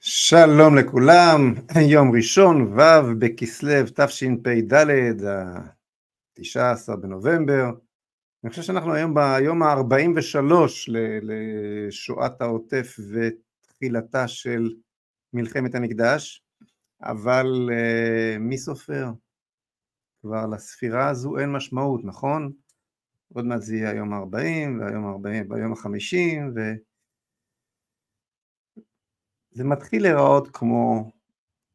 שלום לכולם, יום ראשון, ו' בכסלו תשפ"ד, ה-19 בנובמבר. אני חושב שאנחנו היום ביום ה-43 לשואת העוטף ותחילתה של מלחמת המקדש, אבל uh, מי סופר? כבר לספירה הזו אין משמעות, נכון? עוד מעט זה יהיה היום ה-40 והיום ה-40 והיום ה-50 ו... זה מתחיל להיראות כמו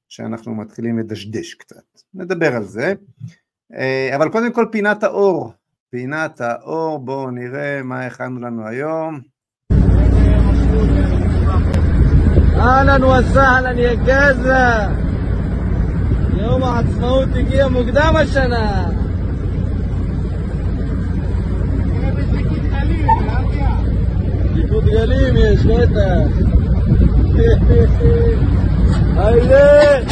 שאנחנו מתחילים לדשדש קצת, נדבר על זה, אה, אבל קודם כל פינת האור, פינת האור, בואו נראה מה הכנו לנו היום. אהלן וסהלן יא גזה, יום העצמאות הגיע מוקדם השנה. ריקוד גלים יש, בטח. Haydi.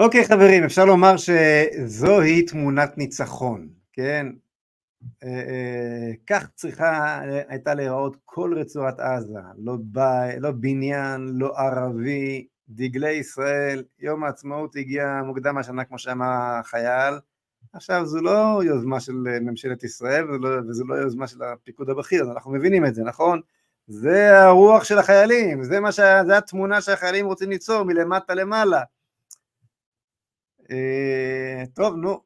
אוקיי חברים, אפשר לומר שזוהי תמונת ניצחון, כן? אה, אה, כך צריכה הייתה להיראות כל רצועת עזה, לא, ב, לא בניין, לא ערבי, דגלי ישראל, יום העצמאות הגיע מוקדם השנה כמו שאמר החייל, עכשיו זו לא יוזמה של ממשלת ישראל וזו לא, וזו לא יוזמה של הפיקוד הבכיר, אנחנו מבינים את זה, נכון? זה הרוח של החיילים, זה, ש... זה התמונה שהחיילים רוצים ליצור מלמטה למעלה אה, טוב, נו.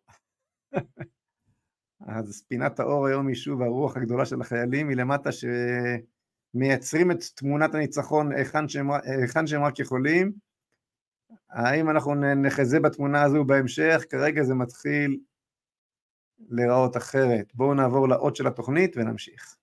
אז פינת האור היום היא שוב הרוח הגדולה של החיילים מלמטה שמייצרים את תמונת הניצחון היכן שהם, היכן שהם רק יכולים. האם אנחנו נחזה בתמונה הזו בהמשך? כרגע זה מתחיל להיראות אחרת. בואו נעבור לאות של התוכנית ונמשיך.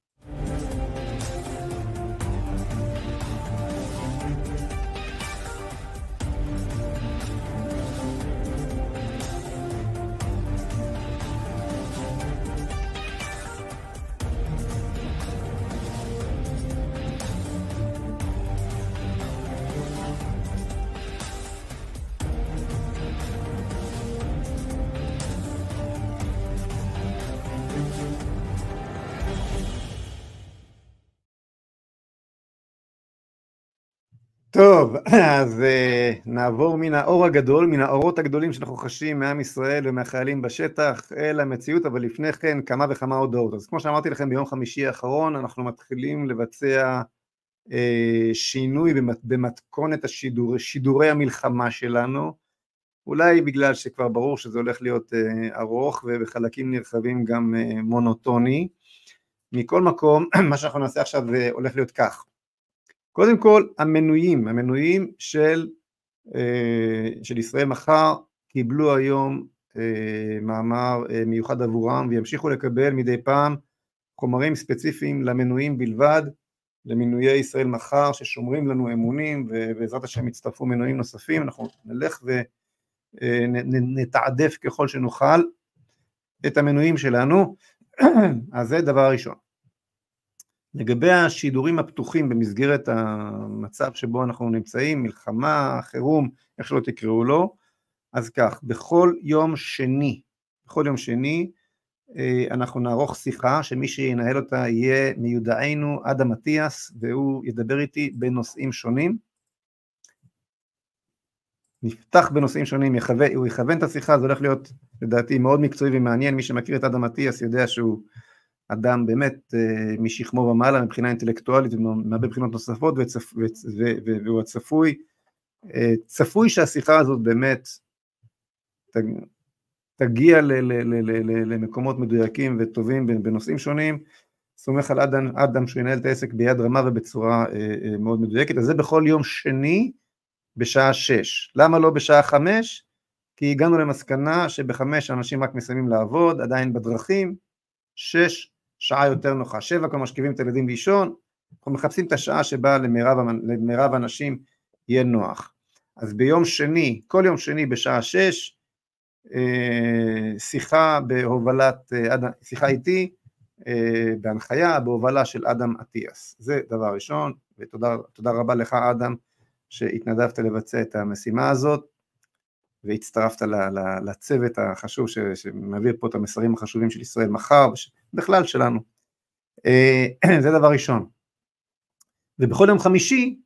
טוב, אז uh, נעבור מן האור הגדול, מן האורות הגדולים שאנחנו חשים מעם ישראל ומהחיילים בשטח אל המציאות, אבל לפני כן כמה וכמה הודעות. אז כמו שאמרתי לכם ביום חמישי האחרון, אנחנו מתחילים לבצע uh, שינוי במת, במתכונת השידור, שידורי המלחמה שלנו, אולי בגלל שכבר ברור שזה הולך להיות uh, ארוך ובחלקים נרחבים גם uh, מונוטוני. מכל מקום, מה שאנחנו נעשה עכשיו uh, הולך להיות כך. קודם כל המנויים, המנויים של, אה, של ישראל מחר קיבלו היום אה, מאמר אה, מיוחד עבורם וימשיכו לקבל מדי פעם חומרים ספציפיים למנויים בלבד, למנויי ישראל מחר ששומרים לנו אמונים ובעזרת השם יצטרפו מנויים נוספים, אנחנו נלך ונתעדף ככל שנוכל את המנויים שלנו, אז זה דבר ראשון. לגבי השידורים הפתוחים במסגרת המצב שבו אנחנו נמצאים, מלחמה, חירום, איך שלא תקראו לו, אז כך, בכל יום שני, בכל יום שני אה, אנחנו נערוך שיחה שמי שינהל אותה יהיה מיודענו אדם אטיאס והוא ידבר איתי בנושאים שונים. נפתח בנושאים שונים, יחווה, הוא יכוון את השיחה, זה הולך להיות לדעתי מאוד מקצועי ומעניין, מי שמכיר את אדם אטיאס יודע שהוא אדם באמת אה, משכמו ומעלה מבחינה אינטלקטואלית ומהרבה בחינות נוספות וצפ, ו, ו, ו, והוא הצפוי, אה, צפוי שהשיחה הזאת באמת תגיע ל, ל, ל, ל, ל, למקומות מדויקים וטובים בנושאים שונים, סומך על אדם, אדם שהוא ינהל את העסק ביד רמה ובצורה אה, מאוד מדויקת, אז זה בכל יום שני בשעה שש, למה לא בשעה חמש? כי הגענו למסקנה שבחמש אנשים רק מסיימים לעבוד, עדיין בדרכים, שש, שעה יותר נוחה, שבע כבר משכיבים את הילדים לישון, אנחנו מחפשים את השעה שבה למרב, למרב האנשים יהיה נוח. אז ביום שני, כל יום שני בשעה שש, אה, שיחה בהובלת, אה, שיחה איתי, אה, בהנחיה, בהובלה של אדם אטיאס. זה דבר ראשון, ותודה רבה לך אדם שהתנדבת לבצע את המשימה הזאת והצטרפת לצוות החשוב שמעביר פה את המסרים החשובים של ישראל מחר, בכלל שלנו. זה דבר ראשון. ובכל יום חמישי,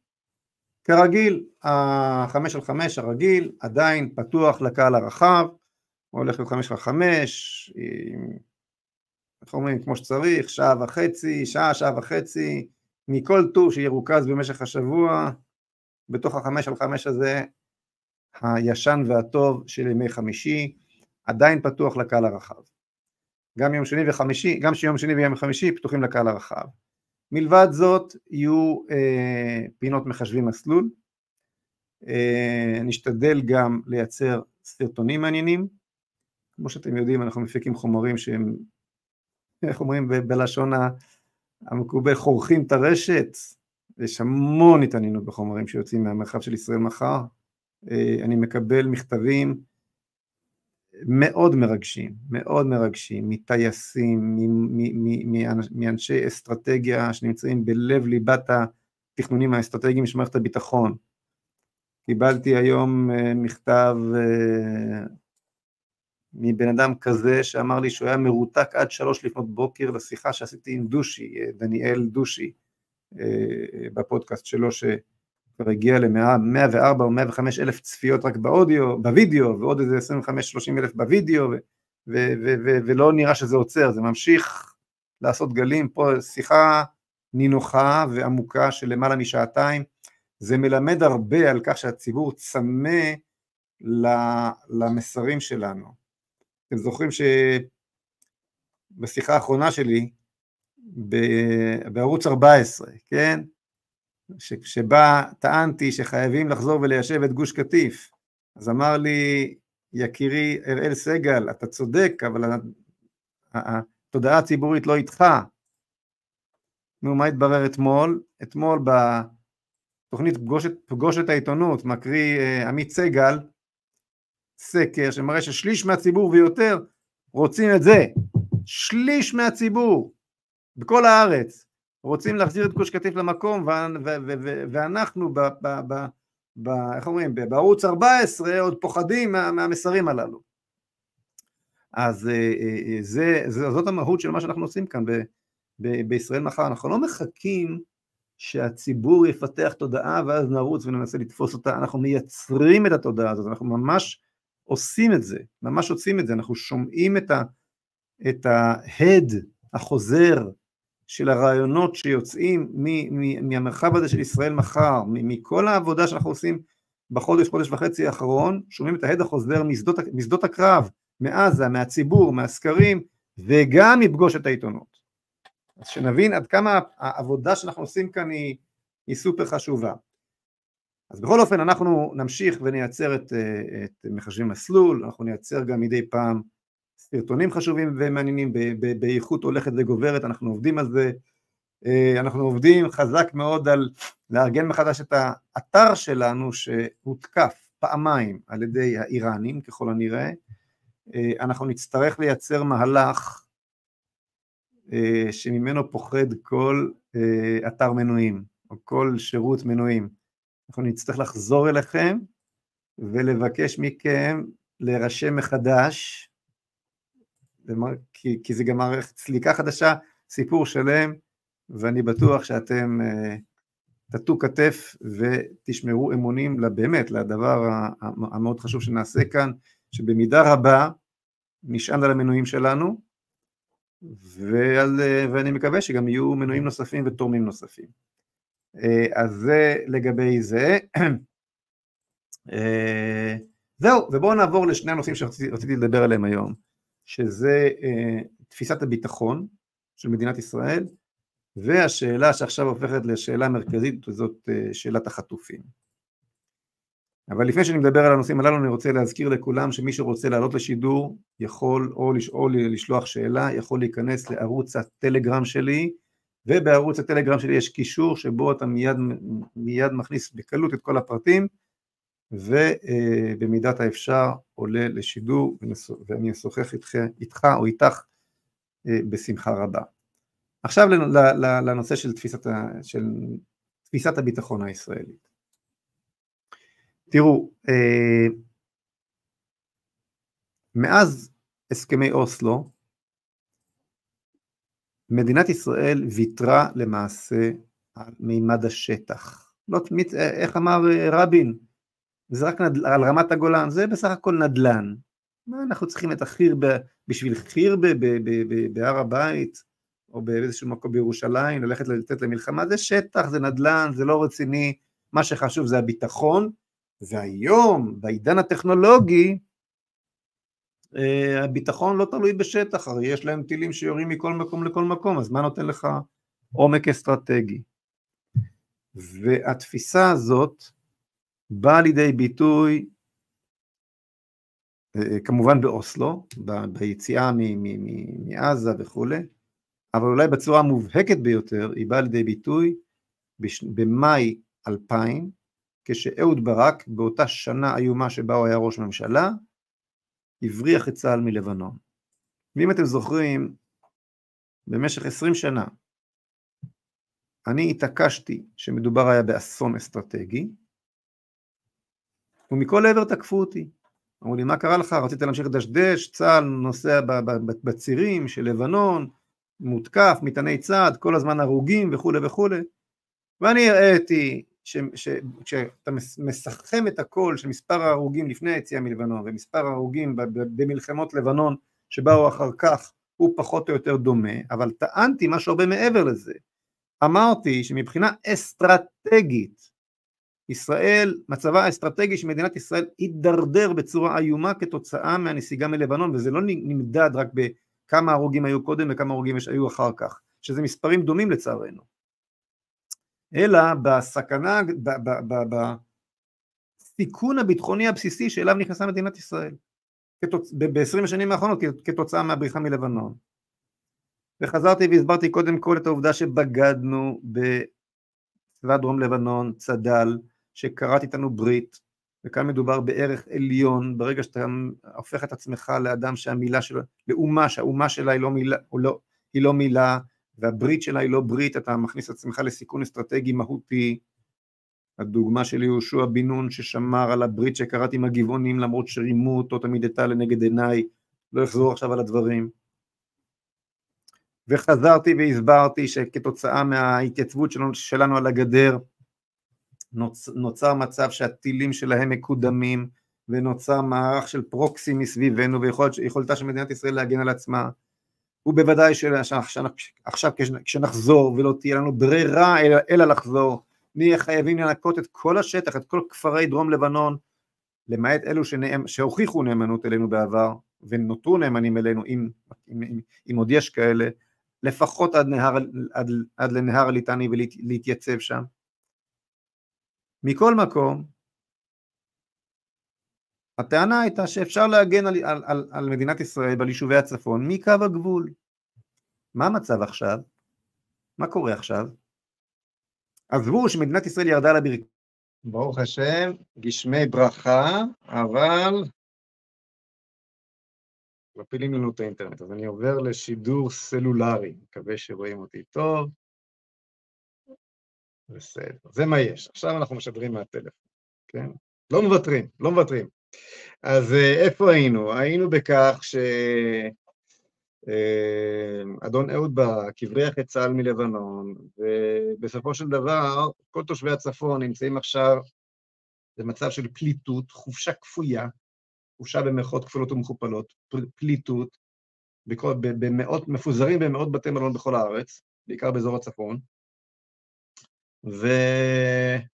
כרגיל, החמש על חמש הרגיל עדיין פתוח לקהל הרחב, הולך להיות חמש על חמש, איך אומרים, כמו שצריך, שעה וחצי, שעה, שעה וחצי, מכל טור שירוכז במשך השבוע, בתוך החמש על חמש הזה, הישן והטוב של ימי חמישי, עדיין פתוח לקהל הרחב. גם יום שני וחמישי, גם שיום שני ויום חמישי פתוחים לקהל הרחב. מלבד זאת יהיו אה, פינות מחשבים מסלול, אה, נשתדל גם לייצר סרטונים מעניינים, כמו שאתם יודעים אנחנו מפיקים חומרים שהם, איך אומרים ב- בלשון המקובל, חורכים את הרשת, יש המון התעניינות בחומרים שיוצאים מהמרחב של ישראל מחר, אני מקבל מכתבים מאוד מרגשים, מאוד מרגשים, מטייסים, מאנשי אסטרטגיה שנמצאים בלב ליבת התכנונים האסטרטגיים של מערכת הביטחון. קיבלתי היום אה, מכתב אה, מבן אדם כזה שאמר לי שהוא היה מרותק עד שלוש לפנות בוקר לשיחה שעשיתי עם דושי, אה, דניאל דושי, בפודקאסט שלו, ש... כבר הגיע ל-104 או 105 אלף צפיות רק באודיו, בווידאו, ועוד איזה 25-30 אלף בווידאו, ו- ו- ו- ו- ולא נראה שזה עוצר, זה ממשיך לעשות גלים, פה שיחה נינוחה ועמוקה של למעלה משעתיים, זה מלמד הרבה על כך שהציבור צמא למסרים שלנו. אתם זוכרים שבשיחה האחרונה שלי, בערוץ 14, כן? שבה טענתי שחייבים לחזור וליישב את גוש קטיף, אז אמר לי יקירי אראל סגל, אתה צודק, אבל התודעה הציבורית לא איתך. נו, מה התברר אתמול? אתמול בתוכנית פגוש, פגוש את העיתונות, מקריא uh, עמית סגל, סקר שמראה ששליש מהציבור ויותר רוצים את זה. שליש מהציבור בכל הארץ רוצים להחזיר את גוש קטיף למקום ואנחנו ב, ב, ב, ב, איך אומרים, בערוץ 14 עוד פוחדים מה, מהמסרים הללו. אז אה, אה, זה, זה, זאת המהות של מה שאנחנו עושים כאן ב, ב, בישראל מחר, אנחנו לא מחכים שהציבור יפתח תודעה ואז נרוץ וננסה לתפוס אותה, אנחנו מייצרים את התודעה הזאת, אנחנו ממש עושים את זה, ממש עושים את זה, אנחנו שומעים את ההד החוזר של הרעיונות שיוצאים מהמרחב הזה של ישראל מחר, מכל העבודה שאנחנו עושים בחודש, חודש וחצי האחרון, שומעים את ההד החוזר משדות, משדות הקרב, מעזה, מהציבור, מהסקרים, וגם מפגוש את העיתונות. אז שנבין עד כמה העבודה שאנחנו עושים כאן היא, היא סופר חשובה. אז בכל אופן אנחנו נמשיך ונייצר את, את מחשבים מסלול, אנחנו נייצר גם מדי פעם סרטונים חשובים ומעניינים באיכות הולכת וגוברת, אנחנו עובדים על זה, אה, אנחנו עובדים חזק מאוד על לארגן מחדש את האתר שלנו שהותקף פעמיים על ידי האיראנים ככל הנראה, אה, אנחנו נצטרך לייצר מהלך אה, שממנו פוחד כל אתר מנויים או כל שירות מנויים, אנחנו נצטרך לחזור אליכם ולבקש מכם להירשם מחדש כי, כי זה גם מערכת סליקה חדשה, סיפור שלם, ואני בטוח שאתם uh, תטו כתף ותשמרו אמונים באמת לדבר המאוד חשוב שנעשה כאן, שבמידה רבה נשען על המנויים שלנו, ועל, uh, ואני מקווה שגם יהיו מנויים נוספים ותורמים נוספים. Uh, אז זה לגבי זה. זהו, ובואו נעבור לשני הנושאים שרציתי לדבר עליהם היום. שזה אה, תפיסת הביטחון של מדינת ישראל, והשאלה שעכשיו הופכת לשאלה מרכזית זאת אה, שאלת החטופים. אבל לפני שאני מדבר על הנושאים הללו אני רוצה להזכיר לכולם שמי שרוצה לעלות לשידור יכול או, לש... או לשלוח שאלה יכול להיכנס לערוץ הטלגרם שלי ובערוץ הטלגרם שלי יש קישור שבו אתה מיד, מיד מכניס בקלות את כל הפרטים ובמידת האפשר עולה לשידור ואני אשוחח איתך, איתך או איתך אה, בשמחה רבה. עכשיו לנושא של תפיסת, של תפיסת הביטחון הישראלית. תראו, אה, מאז הסכמי אוסלו, מדינת ישראל ויתרה למעשה על מימד השטח. לא, איך אמר אה, רבין? זה רק נדל, על רמת הגולן, זה בסך הכל נדל"ן. מה אנחנו צריכים את החירבה בשביל חירבה בהר הבית, או באיזשהו מקום בירושלים, ללכת לתת למלחמה, זה שטח, זה נדל"ן, זה לא רציני, מה שחשוב זה הביטחון, והיום, בעידן הטכנולוגי, אה, הביטחון לא תלוי בשטח, הרי יש להם טילים שיורים מכל מקום לכל מקום, אז מה נותן לך עומק אסטרטגי? והתפיסה הזאת באה לידי ביטוי אה, כמובן באוסלו, ביציאה מעזה וכולי, אבל אולי בצורה המובהקת ביותר היא באה לידי ביטוי במאי 2000, כשאהוד ברק, באותה שנה איומה שבה הוא היה ראש ממשלה, הבריח את צה"ל מלבנון. ואם אתם זוכרים, במשך עשרים שנה אני התעקשתי שמדובר היה באסון אסטרטגי, ומכל עבר תקפו אותי. אמרו לי, מה קרה לך? רצית להמשיך לדשדש, צה"ל נוסע בצירים של לבנון, מותקף, מטעני צד, כל הזמן הרוגים וכולי וכולי. ואני הראיתי כשאתה מסכם את הכל של מספר ההרוגים לפני היציאה מלבנון ומספר ההרוגים במלחמות לבנון שבאו אחר כך הוא פחות או יותר דומה, אבל טענתי משהו הרבה מעבר לזה. אמרתי שמבחינה אסטרטגית ישראל, מצבה האסטרטגי של מדינת ישראל הידרדר בצורה איומה כתוצאה מהנסיגה מלבנון וזה לא נמדד רק בכמה הרוגים היו קודם וכמה הרוגים היו אחר כך, שזה מספרים דומים לצערנו. אלא בסכנה, בסיכון הביטחוני הבסיסי שאליו נכנסה מדינת ישראל ב-20 השנים האחרונות כתוצאה מהבריחה מלבנון. וחזרתי והסברתי קודם כל את העובדה שבגדנו בצבא דרום לבנון, צד"ל, שכרת איתנו ברית, וכאן מדובר בערך עליון, ברגע שאתה הופך את עצמך לאדם שהמילה שלו, לאומה, שהאומה שלה היא לא מילה, לא, היא לא מילה, והברית שלה היא לא ברית, אתה מכניס את עצמך לסיכון אסטרטגי מהותי. הדוגמה של יהושע בן נון ששמר על הברית שקראת עם הגבעונים למרות שרימו אותו תמיד הייתה לנגד עיניי, לא אחזור עכשיו על הדברים. וחזרתי והסברתי שכתוצאה מההתייצבות שלנו, שלנו על הגדר נוצ, נוצר מצב שהטילים שלהם מקודמים ונוצר מערך של פרוקסי מסביבנו ויכולתה של מדינת ישראל להגן על עצמה ובוודאי שעכשיו כשנחזור ולא תהיה לנו ברירה אלא, אלא לחזור, נהיה חייבים לנקות את כל השטח, את כל כפרי דרום לבנון, למעט אלו שנאמ, שהוכיחו נאמנות אלינו בעבר ונותרו נאמנים אלינו, אם, אם, אם, אם עוד יש כאלה, לפחות עד, נהר, עד, עד לנהר הליטני ולהתייצב שם. מכל מקום, הטענה הייתה שאפשר להגן על, על, על, על מדינת ישראל ועל יישובי הצפון מקו הגבול. מה המצב עכשיו? מה קורה עכשיו? עזבו שמדינת ישראל ירדה לברכיים. ברוך השם, גשמי ברכה, אבל מפילים לנו את האינטרנט, אז אני עובר לשידור סלולרי, מקווה שרואים אותי טוב. בסדר, זה מה יש. עכשיו אנחנו משדרים מהטלפון, כן? לא מוותרים, לא מוותרים. אז אה, איפה היינו? היינו בכך שאדון אה, אהוד ברק הבריח את צה"ל מלבנון, ובסופו של דבר כל תושבי הצפון נמצאים עכשיו במצב של פליטות, חופשה כפויה, חופשה במרכאות כפולות ומכופלות, פליטות, במאות, מפוזרים במאות בתי מלון בכל הארץ, בעיקר באזור הצפון. ואת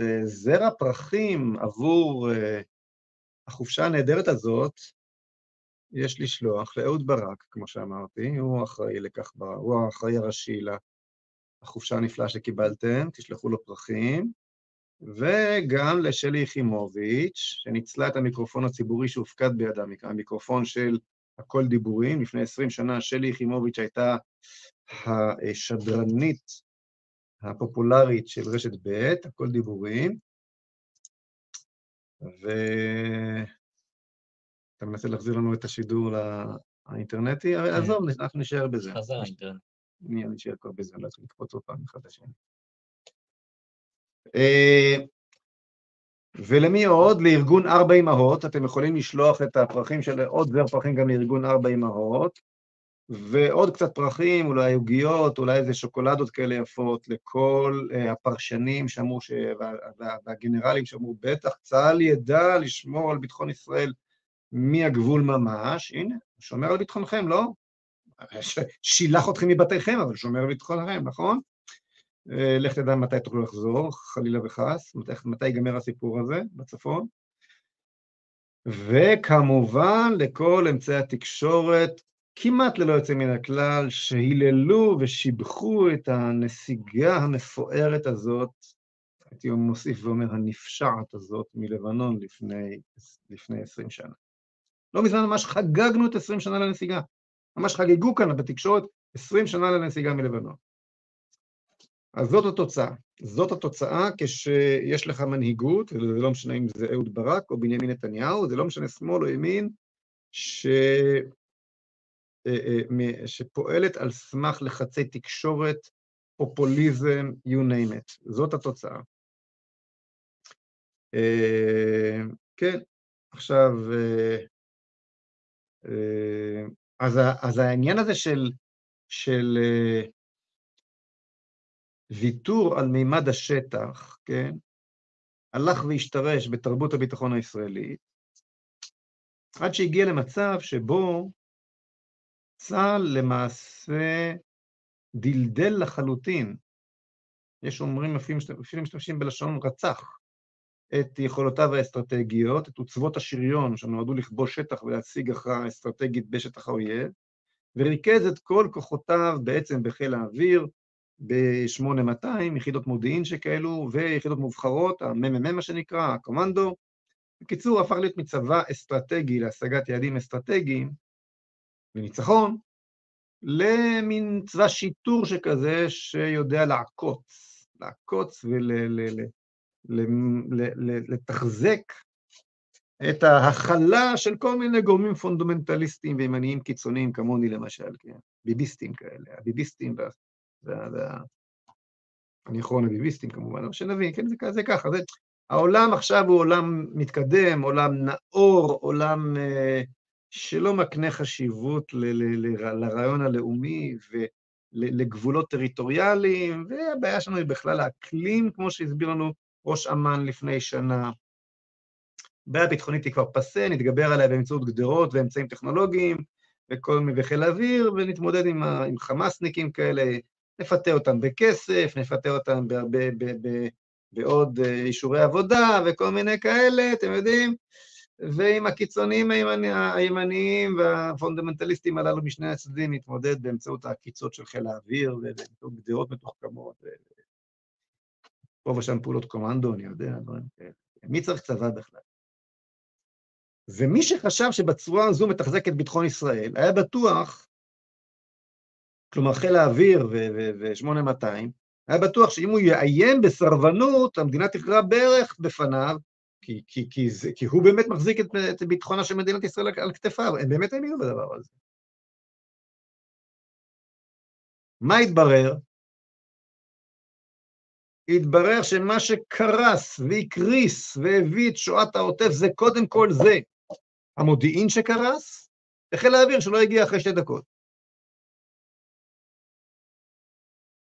אה, זרע פרחים עבור אה, החופשה הנהדרת הזאת, יש לשלוח לאהוד ברק, כמו שאמרתי, הוא אחראי לכך, הוא האחראי הראשי לחופשה הנפלאה שקיבלתם, תשלחו לו פרחים. וגם לשלי יחימוביץ', שניצלה את המיקרופון הציבורי שהופקד בידה, המיקרופון של הכל דיבורים. לפני 20 שנה שלי יחימוביץ' הייתה השדרנית הפופולרית של רשת ב', הכל דיבורים, ואתה מנסה להחזיר לנו את השידור האינטרנטי? כן. עזוב, אנחנו נשאר בזה. חזר האינטרנט. אני נשאר כבר בזה, אני לא צריך לקפוץ עוד פעם לשני. אה, ולמי עוד? לארגון ארבע אמהות, אתם יכולים לשלוח את הפרחים של עוד זר פרחים גם לארגון ארבע אמהות, ועוד קצת פרחים, אולי עוגיות, אולי איזה שוקולדות כאלה יפות לכל uh, הפרשנים שאמרו, ש... וה... וה... והגנרלים שאמרו, בטח צה"ל ידע לשמור על ביטחון ישראל מהגבול ממש, הנה, הוא שומר על ביטחונכם, לא? שילח אתכם מבתיכם, אבל שומר על ביטחונכם, נכון? Uh, לך תדע מתי תוכלו לחזור, חלילה וחס, מתי, מתי ייגמר הסיפור הזה בצפון. וכמובן לכל אמצעי התקשורת כמעט ללא יוצא מן הכלל, שהיללו ושיבחו את הנסיגה המפוארת הזאת, הייתי מוסיף ואומר, הנפשעת הזאת מלבנון לפני, לפני 20 שנה. לא מזמן ממש חגגנו את 20 שנה לנסיגה. ממש חגגו כאן בתקשורת 20 שנה לנסיגה מלבנון. אז זאת התוצאה. זאת התוצאה כשיש לך מנהיגות, וזה לא משנה אם זה אהוד ברק או בנימין נתניהו, זה לא משנה שמאל או ימין, ש... אה, אה, שפועלת על סמך לחצי תקשורת, פופוליזם, you name it. זאת התוצאה. אה, כן, עכשיו, אז, אז העניין הזה של, של ויתור על מימד השטח, כן, הלך והשתרש בתרבות הביטחון הישראלית, עד שהגיע למצב שבו צה"ל למעשה דלדל לחלוטין, יש אומרים אפילו משתמשים בלשון רצח, את יכולותיו האסטרטגיות, את עוצבות השריון שנועדו לכבוש שטח ולהשיג הכרעה אסטרטגית בשטח האויב, וריכז את כל כוחותיו בעצם בחיל האוויר, ב-8200, יחידות מודיעין שכאלו, ויחידות מובחרות, הממ"מ מה שנקרא, הקומנדו. בקיצור, הפך להיות מצבא אסטרטגי להשגת יעדים אסטרטגיים, לניצחון, למין צבא שיטור שכזה שיודע לעקוץ, לעקוץ ולתחזק את ההכלה של כל מיני גורמים פונדומנטליסטיים וימניים קיצוניים כמוני למשל, כן, ביביסטים כאלה, הביביסטים אני אחרון הביביסטים כמובן, אבל שנבין, כן, זה, זה ככה, זה, העולם עכשיו הוא עולם מתקדם, עולם נאור, עולם אה, שלא מקנה חשיבות לרעיון הלאומי ולגבולות טריטוריאליים, והבעיה שלנו היא בכלל האקלים, כמו שהסביר לנו ראש אמ"ן לפני שנה. הבעיה הביטחונית היא כבר פסה, נתגבר עליה באמצעות גדרות ואמצעים טכנולוגיים וכל מיני וחיל האוויר, ונתמודד עם, ה, עם חמאסניקים כאלה, נפתה אותם בכסף, נפתה אותם בעוד אה, אישורי עבודה וכל מיני כאלה, אתם יודעים, ועם הקיצונים הימניים והפונדמנטליסטים הללו משני הצדדים להתמודד באמצעות העקיצות של חיל האוויר ובאמצעות גדרות מתוחכמות. פה ושם פעולות קומנדו, אני יודע, דברים כאלה. מי צריך צבא בכלל? ומי שחשב שבצורה הזו מתחזק את ביטחון ישראל, היה בטוח, כלומר חיל האוויר ו-8200, היה בטוח שאם הוא יאיים בסרבנות, המדינה תכרע בערך בפניו, כי, כי, כי, זה, כי הוא באמת מחזיק את, את ביטחונה של מדינת ישראל על כתפיו, הם באמת האמינו בדבר הזה. מה התברר? התברר שמה שקרס והקריס והביא את שואת העוטף זה קודם כל זה המודיעין שקרס, וחיל האוויר שלא הגיע אחרי שתי דקות.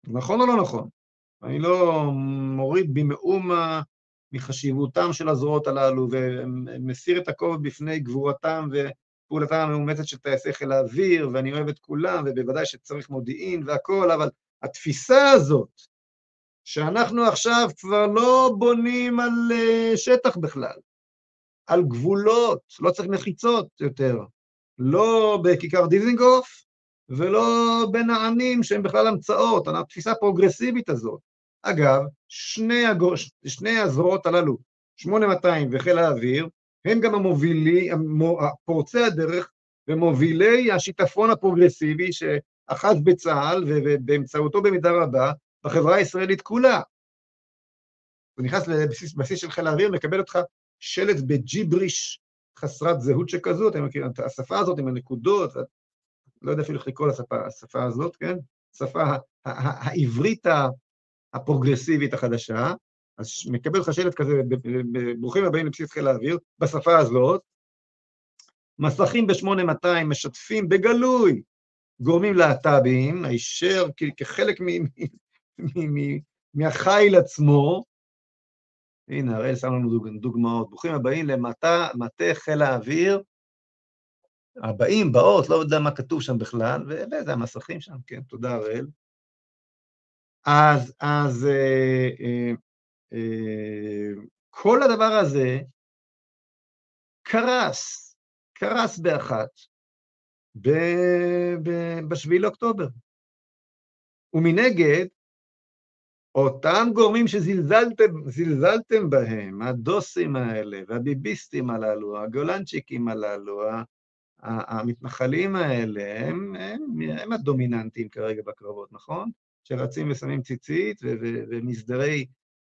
נכון או לא נכון? אני לא מוריד במאומה מחשיבותם של הזרועות הללו, ומסיר את הכובע בפני גבורתם ופעולתם המאומצת של טייסי חיל האוויר, ואני אוהב את כולם, ובוודאי שצריך מודיעין והכול, אבל התפיסה הזאת, שאנחנו עכשיו כבר לא בונים על אה, שטח בכלל, על גבולות, לא צריך מחיצות יותר, לא בכיכר דיזינגוף ולא בין העמים שהם בכלל המצאות, התפיסה הפרוגרסיבית הזאת, אגב, שני, הגור, שני הזרועות הללו, 8200 וחיל האוויר, הם גם המובילי, פורצי הדרך ומובילי השיטפון הפרוגרסיבי שאחז בצה"ל ובאמצעותו במידה רבה בחברה הישראלית כולה. הוא נכנס לבסיס של חיל האוויר, מקבל אותך שלט בג'יבריש חסרת זהות שכזו, אתם מכירים את השפה הזאת עם הנקודות, לא יודע אפילו איך לקרוא לשפה הזאת, כן? השפה העברית הפרוגרסיבית החדשה, אז מקבל לך שלט כזה, ברוכים הבאים לבסיס חיל האוויר, בשפה הזאת, מסכים ב-8200 משתפים בגלוי גורמים להט"בים, הישר כחלק מהחיל עצמו, הנה, הראל שם לנו דוגמאות. ברוכים הבאים למטה, מטה חיל האוויר. הבאים, באות, לא יודע מה כתוב שם בכלל, וזה המסכים שם, כן, תודה, הראל. אז, אז אה, אה, אה, כל הדבר הזה קרס, קרס באחת ב-7 לאוקטובר. ומנגד, אותם גורמים שזלזלתם בהם, הדוסים האלה, והביביסטים הללו, הגולנצ'יקים הללו, המתנחלים האלה, הם, הם, הם הדומיננטים כרגע בקרבות, נכון? שרצים ושמים ציצית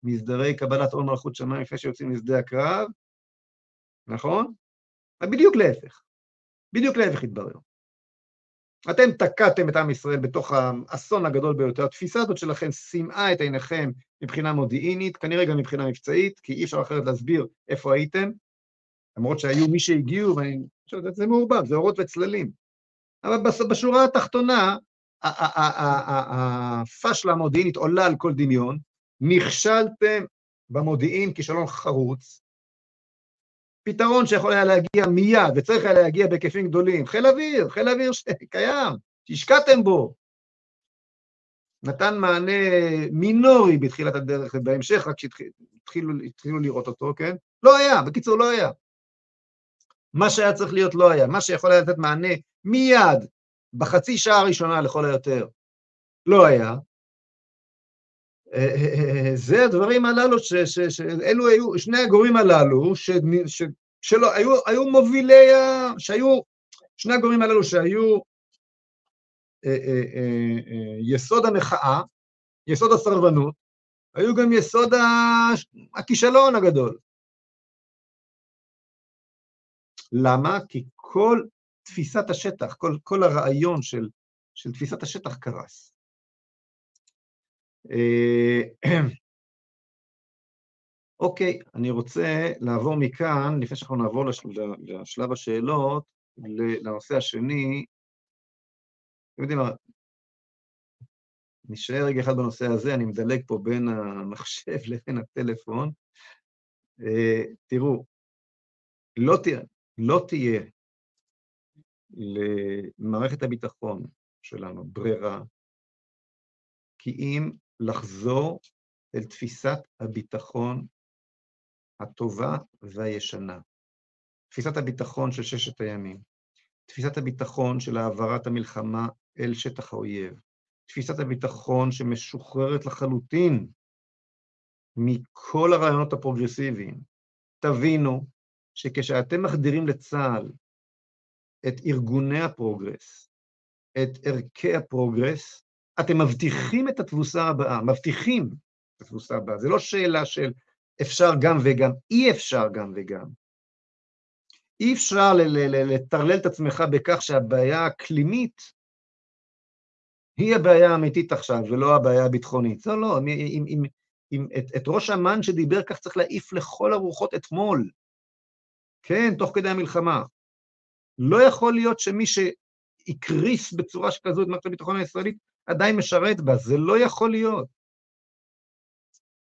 ומסדרי קבלת עול מלכות שמיים לפני שיוצאים לשדה הקרב, נכון? בדיוק להפך. בדיוק להפך התברר. אתם תקעתם את עם ישראל בתוך האסון הגדול ביותר. התפיסה הזאת שלכם סימאה את עיניכם מבחינה מודיעינית, כנראה גם מבחינה מבצעית, כי אי אפשר אחרת להסביר איפה הייתם, למרות שהיו מי שהגיעו, ואני חושב שזה מעורבב, זה אורות וצללים. אבל בשורה התחתונה, הפשלה המודיעינית עולה על כל דמיון, נכשלתם במודיעין כישלון חרוץ, פתרון שיכול היה להגיע מיד, וצריך היה להגיע בהיקפים גדולים. חיל אוויר, חיל אוויר שקיים, שהשקעתם בו. נתן מענה מינורי בתחילת הדרך, ובהמשך רק כשהתחילו לראות אותו, כן? לא היה, בקיצור, לא היה. מה שהיה צריך להיות לא היה. מה שיכול היה לתת מענה מיד, בחצי שעה הראשונה לכל היותר, לא היה. זה הדברים הללו, שאלו היו, שני הגורמים הללו, ש, ש, שלא, היו, היו מובילי, ה, שהיו, שני הגורמים הללו שהיו אה, אה, אה, אה, יסוד המחאה, יסוד הסרבנות, היו גם יסוד הכישלון הגדול. למה? כי כל תפיסת השטח, כל, כל הרעיון של, של תפיסת השטח קרס. אה, אוקיי, אני רוצה לעבור מכאן, לפני שאנחנו נעבור לשלב השאלות, לנושא השני. אתם יודעים מה, נשאר רגע אחד בנושא הזה, אני מדלג פה בין המחשב לבין הטלפון. אה, תראו, לא תהיה, לא תהיה למערכת הביטחון שלנו ברירה, כי אם לחזור אל תפיסת הביטחון הטובה והישנה. תפיסת הביטחון של ששת הימים, תפיסת הביטחון של העברת המלחמה אל שטח האויב, תפיסת הביטחון שמשוחררת לחלוטין מכל הרעיונות הפרוגרסיביים. תבינו שכשאתם מחדירים לצה"ל את ארגוני הפרוגרס, את ערכי הפרוגרס, אתם מבטיחים את התבוסה הבאה, מבטיחים את התבוסה הבאה. זה לא שאלה של אפשר גם וגם, אי אפשר גם וגם. אי אפשר לטרלל את עצמך בכך שהבעיה האקלימית היא הבעיה האמיתית עכשיו, ולא הבעיה הביטחונית. לא, לא, אם, אם, אם, אם את, את ראש אמ"ן שדיבר כך צריך להעיף לכל הרוחות אתמול, כן, תוך כדי המלחמה. לא יכול להיות שמי שהקריס בצורה שכזו את מערכת הביטחון הישראלית עדיין משרת בה, זה לא יכול להיות.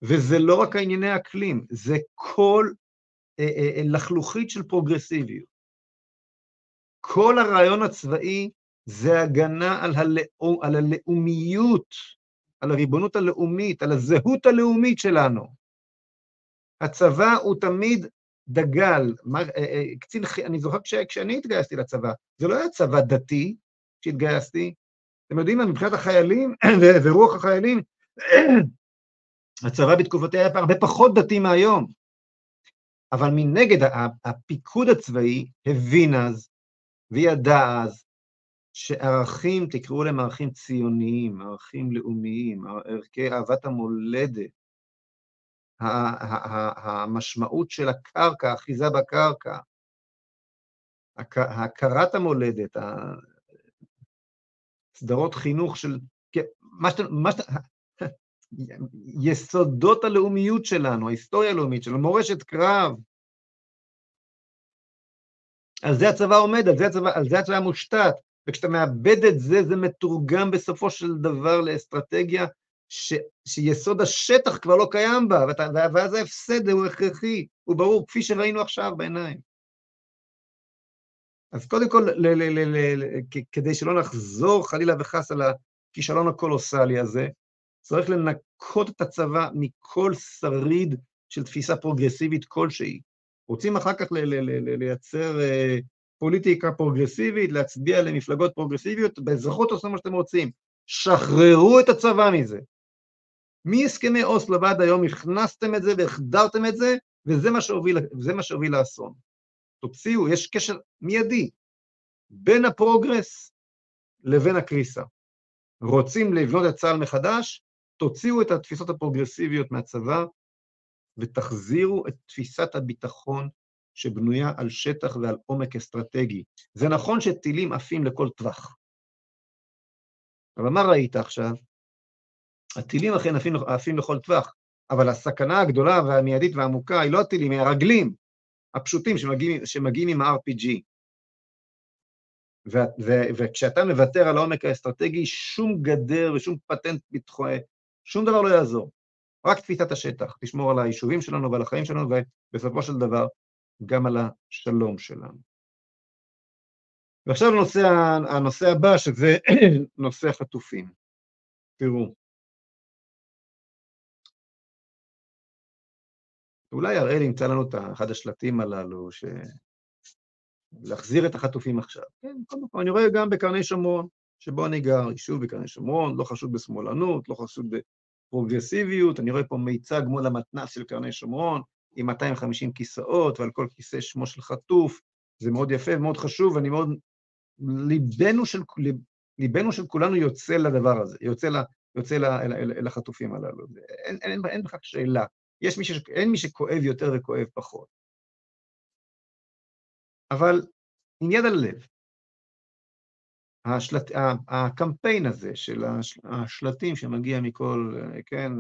וזה לא רק הענייני האקלים, זה כל אה, אה, אה, לחלוכית של פרוגרסיביות. כל הרעיון הצבאי זה הגנה על, הלאום, על הלאומיות, על הריבונות הלאומית, על הזהות הלאומית שלנו. הצבא הוא תמיד דגל, אה, אה, קצין, אני זוכר כש, כשאני התגייסתי לצבא, זה לא היה צבא דתי כשהתגייסתי, אתם יודעים מה, מבחינת החיילים ורוח החיילים, הצבא בתקופותיה היה הרבה פחות דתי מהיום. אבל מנגד, הפיקוד הצבאי הבין אז וידע אז שערכים, תקראו להם ערכים ציוניים, ערכים לאומיים, ערכי אהבת המולדת, המשמעות של הקרקע, אחיזה בקרקע, הכרת המולדת, סדרות חינוך של... מה שאתה... מה שאתה... יסודות הלאומיות שלנו, ההיסטוריה הלאומית שלנו, מורשת קרב. על זה הצבא עומד, על זה הצבא, על זה הצבא מושתת, וכשאתה מאבד את זה, זה מתורגם בסופו של דבר לאסטרטגיה ש, שיסוד השטח כבר לא קיים בה, ואתה, ואז ההפסד הוא הכרחי, הוא ברור, כפי שראינו עכשיו בעיניים. אז קודם כל, ל, ל, ל, ל, ל, כדי שלא נחזור חלילה וחס על הכישלון הקולוסלי הזה, צריך לנקות את הצבא מכל שריד של תפיסה פרוגרסיבית כלשהי. רוצים אחר כך ל- ל- ל- לייצר אה, פוליטיקה פרוגרסיבית, להצביע למפלגות פרוגרסיביות, באזרחות עושים מה שאתם רוצים. שחררו את הצבא מזה. מהסכמי אוסלו ועד היום הכנסתם את זה והחדרתם את זה, וזה מה שהוביל, מה שהוביל לאסון. תוציאו, יש קשר מיידי בין הפרוגרס לבין הקריסה. רוצים לבנות את צה"ל מחדש, תוציאו את התפיסות הפרוגרסיביות מהצבא ותחזירו את תפיסת הביטחון שבנויה על שטח ועל עומק אסטרטגי. זה נכון שטילים עפים לכל טווח. אבל מה ראית עכשיו? הטילים אכן עפים, עפים לכל טווח, אבל הסכנה הגדולה והמיידית והעמוקה היא לא הטילים, היא הרגלים הפשוטים שמגיעים, שמגיעים עם ה-RPG. וכשאתה מוותר על העומק האסטרטגי, שום גדר ושום פטנט ביטחוני, שום דבר לא יעזור. רק תפיסת השטח, תשמור על היישובים שלנו ועל החיים שלנו, ובסופו של דבר, גם על השלום שלנו. ועכשיו הנושא, הנושא הבא, שזה נושא החטופים. תראו, אולי הראל ימצא לנו את אחד השלטים הללו, ש... להחזיר את החטופים עכשיו. כן, קודם כל, אני רואה גם בקרני שומרון, שבו אני גר, יישוב בקרני שומרון, לא חשוד בשמאלנות, לא חשוד בפרוגרסיביות, אני רואה פה מיצג מול המתנ"ס של קרני שומרון, עם 250 כיסאות, ועל כל כיסא שמו של חטוף, זה מאוד יפה ומאוד חשוב, ואני מאוד... ליבנו של, ליבנו של כולנו יוצא לדבר הזה, יוצא, ל, יוצא ל, אל, אל, אל החטופים הללו. אין, אין, אין בכך שאלה. יש מי ש... אין מי שכואב יותר וכואב פחות. אבל עם יד על הלב, השלט... הקמפיין הזה של השלטים שמגיע מכל, כן,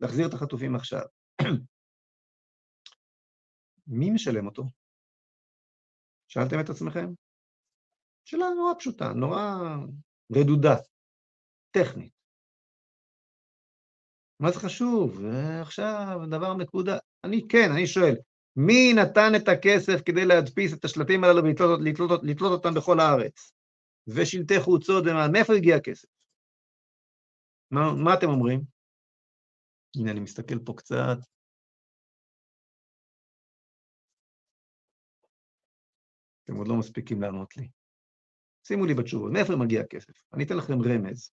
להחזיר את החטופים עכשיו, מי משלם אותו? שאלתם את עצמכם? שאלה נורא פשוטה, נורא רדודה, טכנית. מה זה חשוב? עכשיו דבר מקודה. אני כן, אני שואל, מי נתן את הכסף כדי להדפיס את השלטים הללו ולתלות לתלות, לתלות אותם בכל הארץ? ושלטי חוצות, מאיפה הגיע הכסף? מה, מה אתם אומרים? הנה, אני מסתכל פה קצת. אתם עוד לא מספיקים לענות לי. שימו לי בתשובות, מאיפה מגיע הכסף? אני אתן לכם רמז.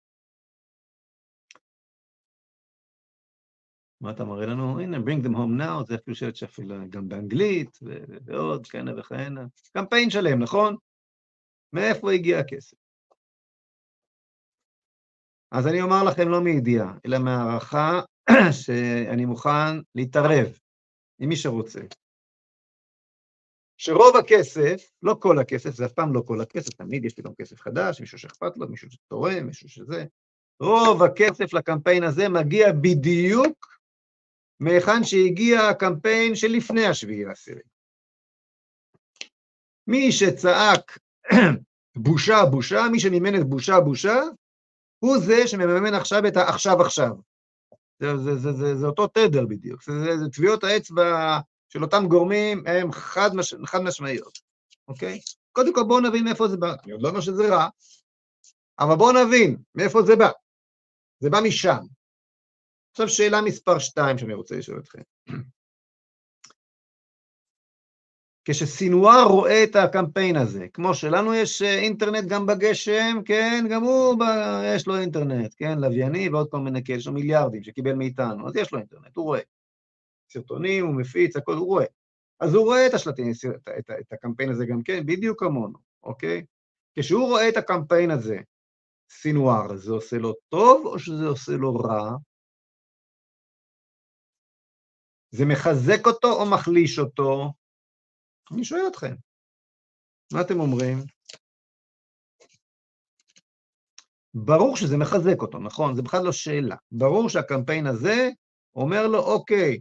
מה אתה מראה לנו? הנה, bring them home now, זה אפילו שלט שאפילו גם באנגלית, ועוד כהנה וכהנה. קמפיין שלם, נכון? מאיפה הגיע הכסף? אז אני אומר לכם לא מידיעה, אלא מהערכה שאני מוכן להתערב עם מי שרוצה. שרוב הכסף, לא כל הכסף, זה אף פעם לא כל הכסף, תמיד יש לי גם כסף חדש, מישהו שאכפת לו, מישהו שתורם, מישהו שזה. רוב הכסף לקמפיין הזה מגיע בדיוק מהיכן שהגיע הקמפיין שלפני השביעי לעשירי. מי שצעק בושה, בושה, מי שמימן את בושה, בושה, הוא זה שמממן עכשיו את העכשיו עכשיו. זה, זה, זה, זה, זה אותו תדר בדיוק, זה, זה, זה טביעות האצבע של אותם גורמים הם חד, מש, חד משמעיות, אוקיי? קודם כל בואו נבין מאיפה זה בא, אני עוד לא אומר שזה רע, אבל בואו נבין מאיפה זה בא. זה בא משם. עכשיו שאלה מספר 2 שאני רוצה לשאול אתכם. כשסינואר רואה את הקמפיין הזה, כמו שלנו יש אה, אינטרנט גם בגשם, כן, גם הוא, ב... יש לו אינטרנט, כן, לווייני ועוד כל מיני כאלה, יש לו מיליארדים שקיבל מאיתנו, אז יש לו אינטרנט, הוא רואה. סרטונים, הוא מפיץ, הכל, הוא רואה. אז הוא רואה את השלטים, את, את, את הקמפיין הזה גם כן, בדיוק כמונו, אוקיי? כשהוא רואה את הקמפיין הזה, סינואר, זה עושה לו טוב או שזה עושה לו רע? זה מחזק אותו או מחליש אותו? אני שואל אתכם, מה אתם אומרים? ברור שזה מחזק אותו, נכון? זה בכלל לא שאלה. ברור שהקמפיין הזה אומר לו, אוקיי,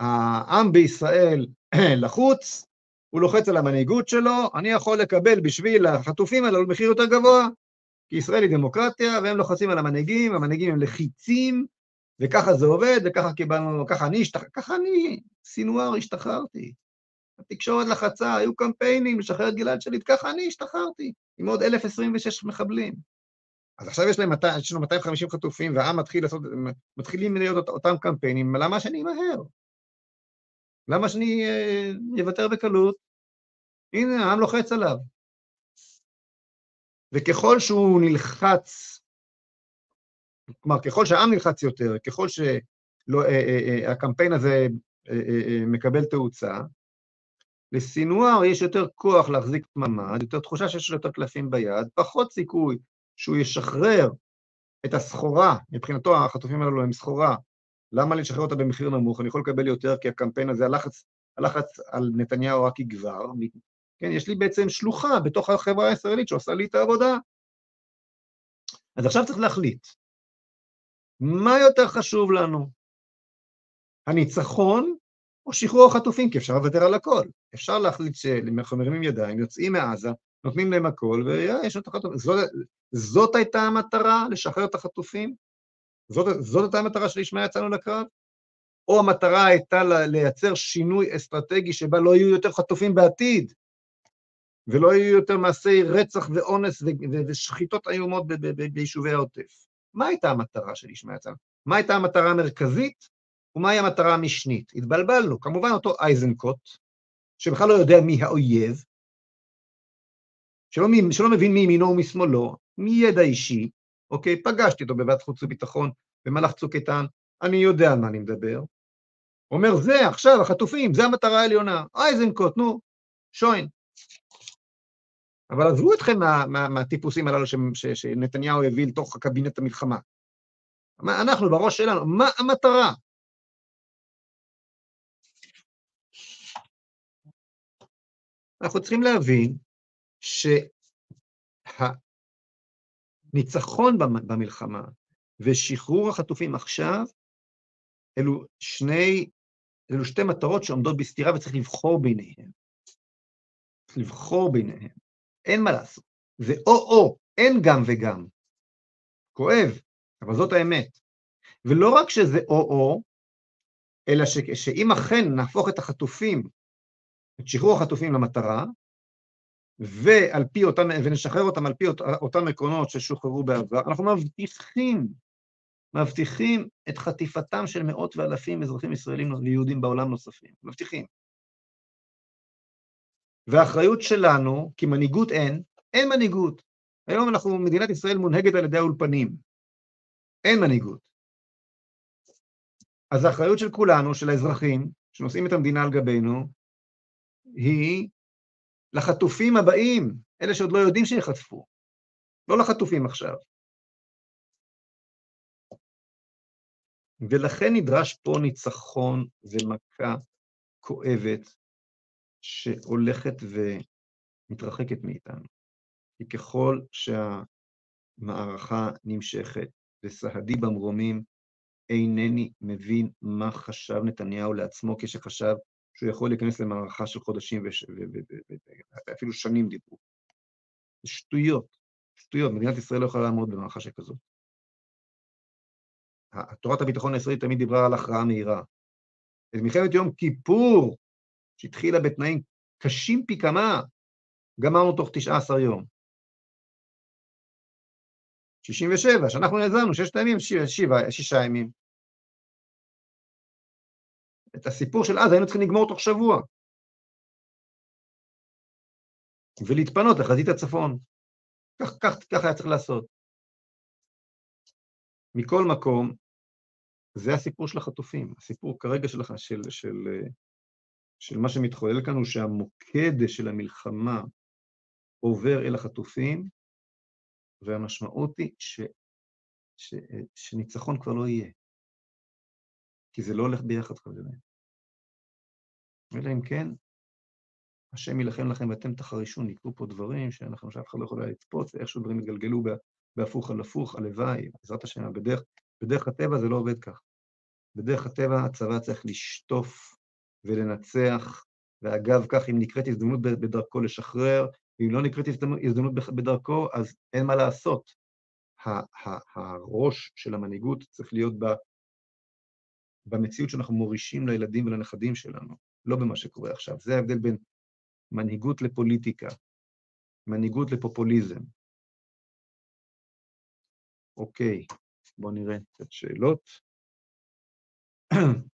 העם בישראל לחוץ, הוא לוחץ על המנהיגות שלו, אני יכול לקבל בשביל החטופים האלו מחיר יותר גבוה, כי ישראל היא דמוקרטיה, והם לוחצים על המנהיגים, המנהיגים הם לחיצים, וככה זה עובד, וככה קיבלנו, ככה אני, השתח... ככה אני, סינואר, השתחררתי. התקשורת לחצה, היו קמפיינים לשחרר את גלעד שליט, ככה אני השתחררתי, עם עוד 1,026 מחבלים. אז עכשיו יש, להם, יש לנו 250 חטופים, והעם מתחיל לעשות, מתחילים להיות אותם קמפיינים, למה שאני אמהר? למה שאני אוותר אה, בקלות? הנה, העם לוחץ עליו. וככל שהוא נלחץ, כלומר, ככל שהעם נלחץ יותר, ככל שהקמפיין אה, אה, הזה מקבל תאוצה, לסינואר יש יותר כוח להחזיק ממ"ד, יותר תחושה שיש לו יותר קלפים ביד, פחות סיכוי שהוא ישחרר את הסחורה, מבחינתו החטופים האלו הם סחורה, למה לשחרר אותה במחיר נמוך? אני יכול לקבל יותר כי הקמפיין הזה, הלחץ, הלחץ על נתניהו רק יגבר. כן, יש לי בעצם שלוחה בתוך החברה הישראלית שעושה לי את העבודה. אז עכשיו צריך להחליט, מה יותר חשוב לנו? הניצחון או שחרור החטופים? כי אפשר לוותר על הכל. אפשר להחליט שאנחנו מרימים ידיים, יוצאים מעזה, נותנים להם הכל, ויש את החטופים. זאת, זאת הייתה המטרה, לשחרר את החטופים? זאת, זאת הייתה המטרה שלשמה יצאנו לקרב? או המטרה הייתה לייצר שינוי אסטרטגי שבה לא יהיו יותר חטופים בעתיד, ולא יהיו יותר מעשי רצח ואונס ושחיטות איומות ביישובי העוטף. מה הייתה המטרה שלשמה יצאנו? מה הייתה המטרה המרכזית ומהי המטרה המשנית? התבלבלנו. כמובן אותו אייזנקוט, שבכלל לא יודע מי האויב, שלא, שלא מבין מימינו ומשמאלו, מידע אישי, אוקיי? פגשתי אותו בוועדת חוץ וביטחון במהלך צוק איתן, אני יודע על מה אני מדבר. אומר, זה עכשיו, החטופים, זה המטרה העליונה. אייזנקוט, נו, שוין. אבל עזבו אתכם מה, מה, מהטיפוסים הללו ש, ש, שנתניהו הביא לתוך הקבינט המלחמה. אנחנו, בראש שלנו, מה המטרה? אנחנו צריכים להבין שה... ניצחון במלחמה ושחרור החטופים עכשיו, אלו שני, אלו שתי מטרות שעומדות בסתירה וצריך לבחור ביניהן. צריך לבחור ביניהן. אין מה לעשות. זה או-או, אין גם וגם. כואב, אבל זאת האמת. ולא רק שזה או-או, אלא ש, שאם אכן נהפוך את החטופים, את שחרור החטופים למטרה, ועל פי אותם, ונשחרר אותם על פי אותם עקרונות ששוחררו בעבר, אנחנו מבטיחים, מבטיחים את חטיפתם של מאות ואלפים אזרחים ישראלים ויהודים בעולם נוספים, מבטיחים. והאחריות שלנו, כי מנהיגות אין, אין מנהיגות. היום אנחנו, מדינת ישראל מונהגת על ידי האולפנים. אין מנהיגות. אז האחריות של כולנו, של האזרחים, שנושאים את המדינה על גבינו, היא לחטופים הבאים, אלה שעוד לא יודעים שיחטפו, לא לחטופים עכשיו. ולכן נדרש פה ניצחון ומכה כואבת שהולכת ומתרחקת מאיתנו. כי ככל שהמערכה נמשכת וסהדי במרומים, אינני מבין מה חשב נתניהו לעצמו כשחשב שהוא יכול להיכנס למערכה של חודשים ואפילו שנים דיברו. זה שטויות, שטויות. מדינת ישראל לא יכולה לעמוד במערכה שכזאת. תורת הביטחון הישראלית תמיד דיברה על הכרעה מהירה. את מלחמת יום כיפור, שהתחילה בתנאים קשים פי כמה, גמרנו תוך 19 יום. 67, שאנחנו נעזרנו, ששת הימים, שישה ימים. את הסיפור של אז היינו צריכים לגמור תוך שבוע. ולהתפנות לחזית הצפון. כך, כך, כך היה צריך לעשות. מכל מקום, זה הסיפור של החטופים. הסיפור כרגע של, של, של, של מה שמתחולל כאן הוא שהמוקד של המלחמה עובר אל החטופים, והמשמעות היא ש, ש, שניצחון כבר לא יהיה. כי זה לא הולך ביחד, חברים. אלא אם כן, השם יילחם לכם ואתם תחרישו, נקראו פה דברים שאנחנו, שאף אחד לא יכול לצפות, ואיכשהו דברים יתגלגלו בהפוך על הפוך, הלוואי, בעזרת השם, בדרך, בדרך הטבע זה לא עובד כך. בדרך הטבע הצבא צריך לשטוף ולנצח, ואגב כך, אם נקראת הזדמנות בדרכו לשחרר, ואם לא נקראת הזדמנות בדרכו, אז אין מה לעשות. הראש של המנהיגות צריך להיות במציאות שאנחנו מורישים לילדים ולנכדים שלנו, לא במה שקורה עכשיו. זה ההבדל בין מנהיגות לפוליטיקה, מנהיגות לפופוליזם. אוקיי, בואו נראה קצת שאלות.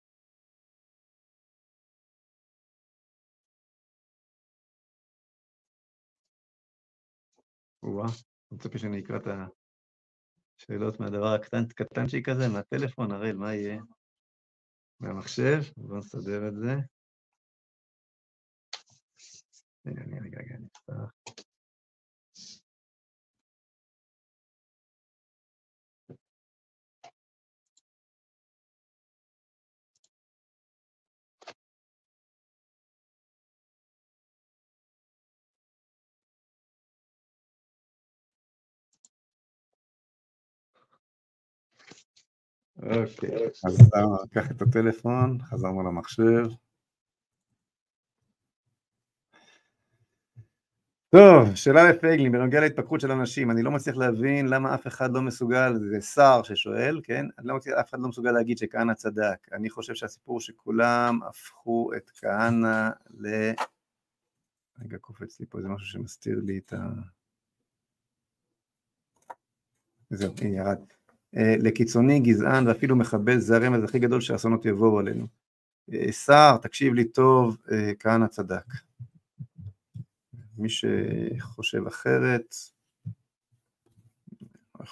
וואה, אני מצפה שאני אקרא את השאלות מהדבר הקטן, קטנצ'יק הזה, מהטלפון, הראל, מה יהיה? מהמחשב? בואו נסדר את זה. רגע, רגע, רגע, אני אוקיי, אז קח את הטלפון, חזרנו למחשב. טוב, שאלה לפייגלין, בנוגע להתפקחות של אנשים, אני לא מצליח להבין למה אף אחד לא מסוגל, זה שר ששואל, כן? אני לא מצליח, אף אחד לא מסוגל להגיד שכהנא צדק. אני חושב שהסיפור שכולם הפכו את כהנא ל... רגע, קופץ לי פה איזה משהו שמסתיר לי את ה... זהו, הנה ירד. אה, לקיצוני, גזען ואפילו מחבל, זה הרמז הכי גדול שהאסונות יבואו עלינו. אה, שר, תקשיב לי טוב, אה, כהנא צדק. מי שחושב אחרת,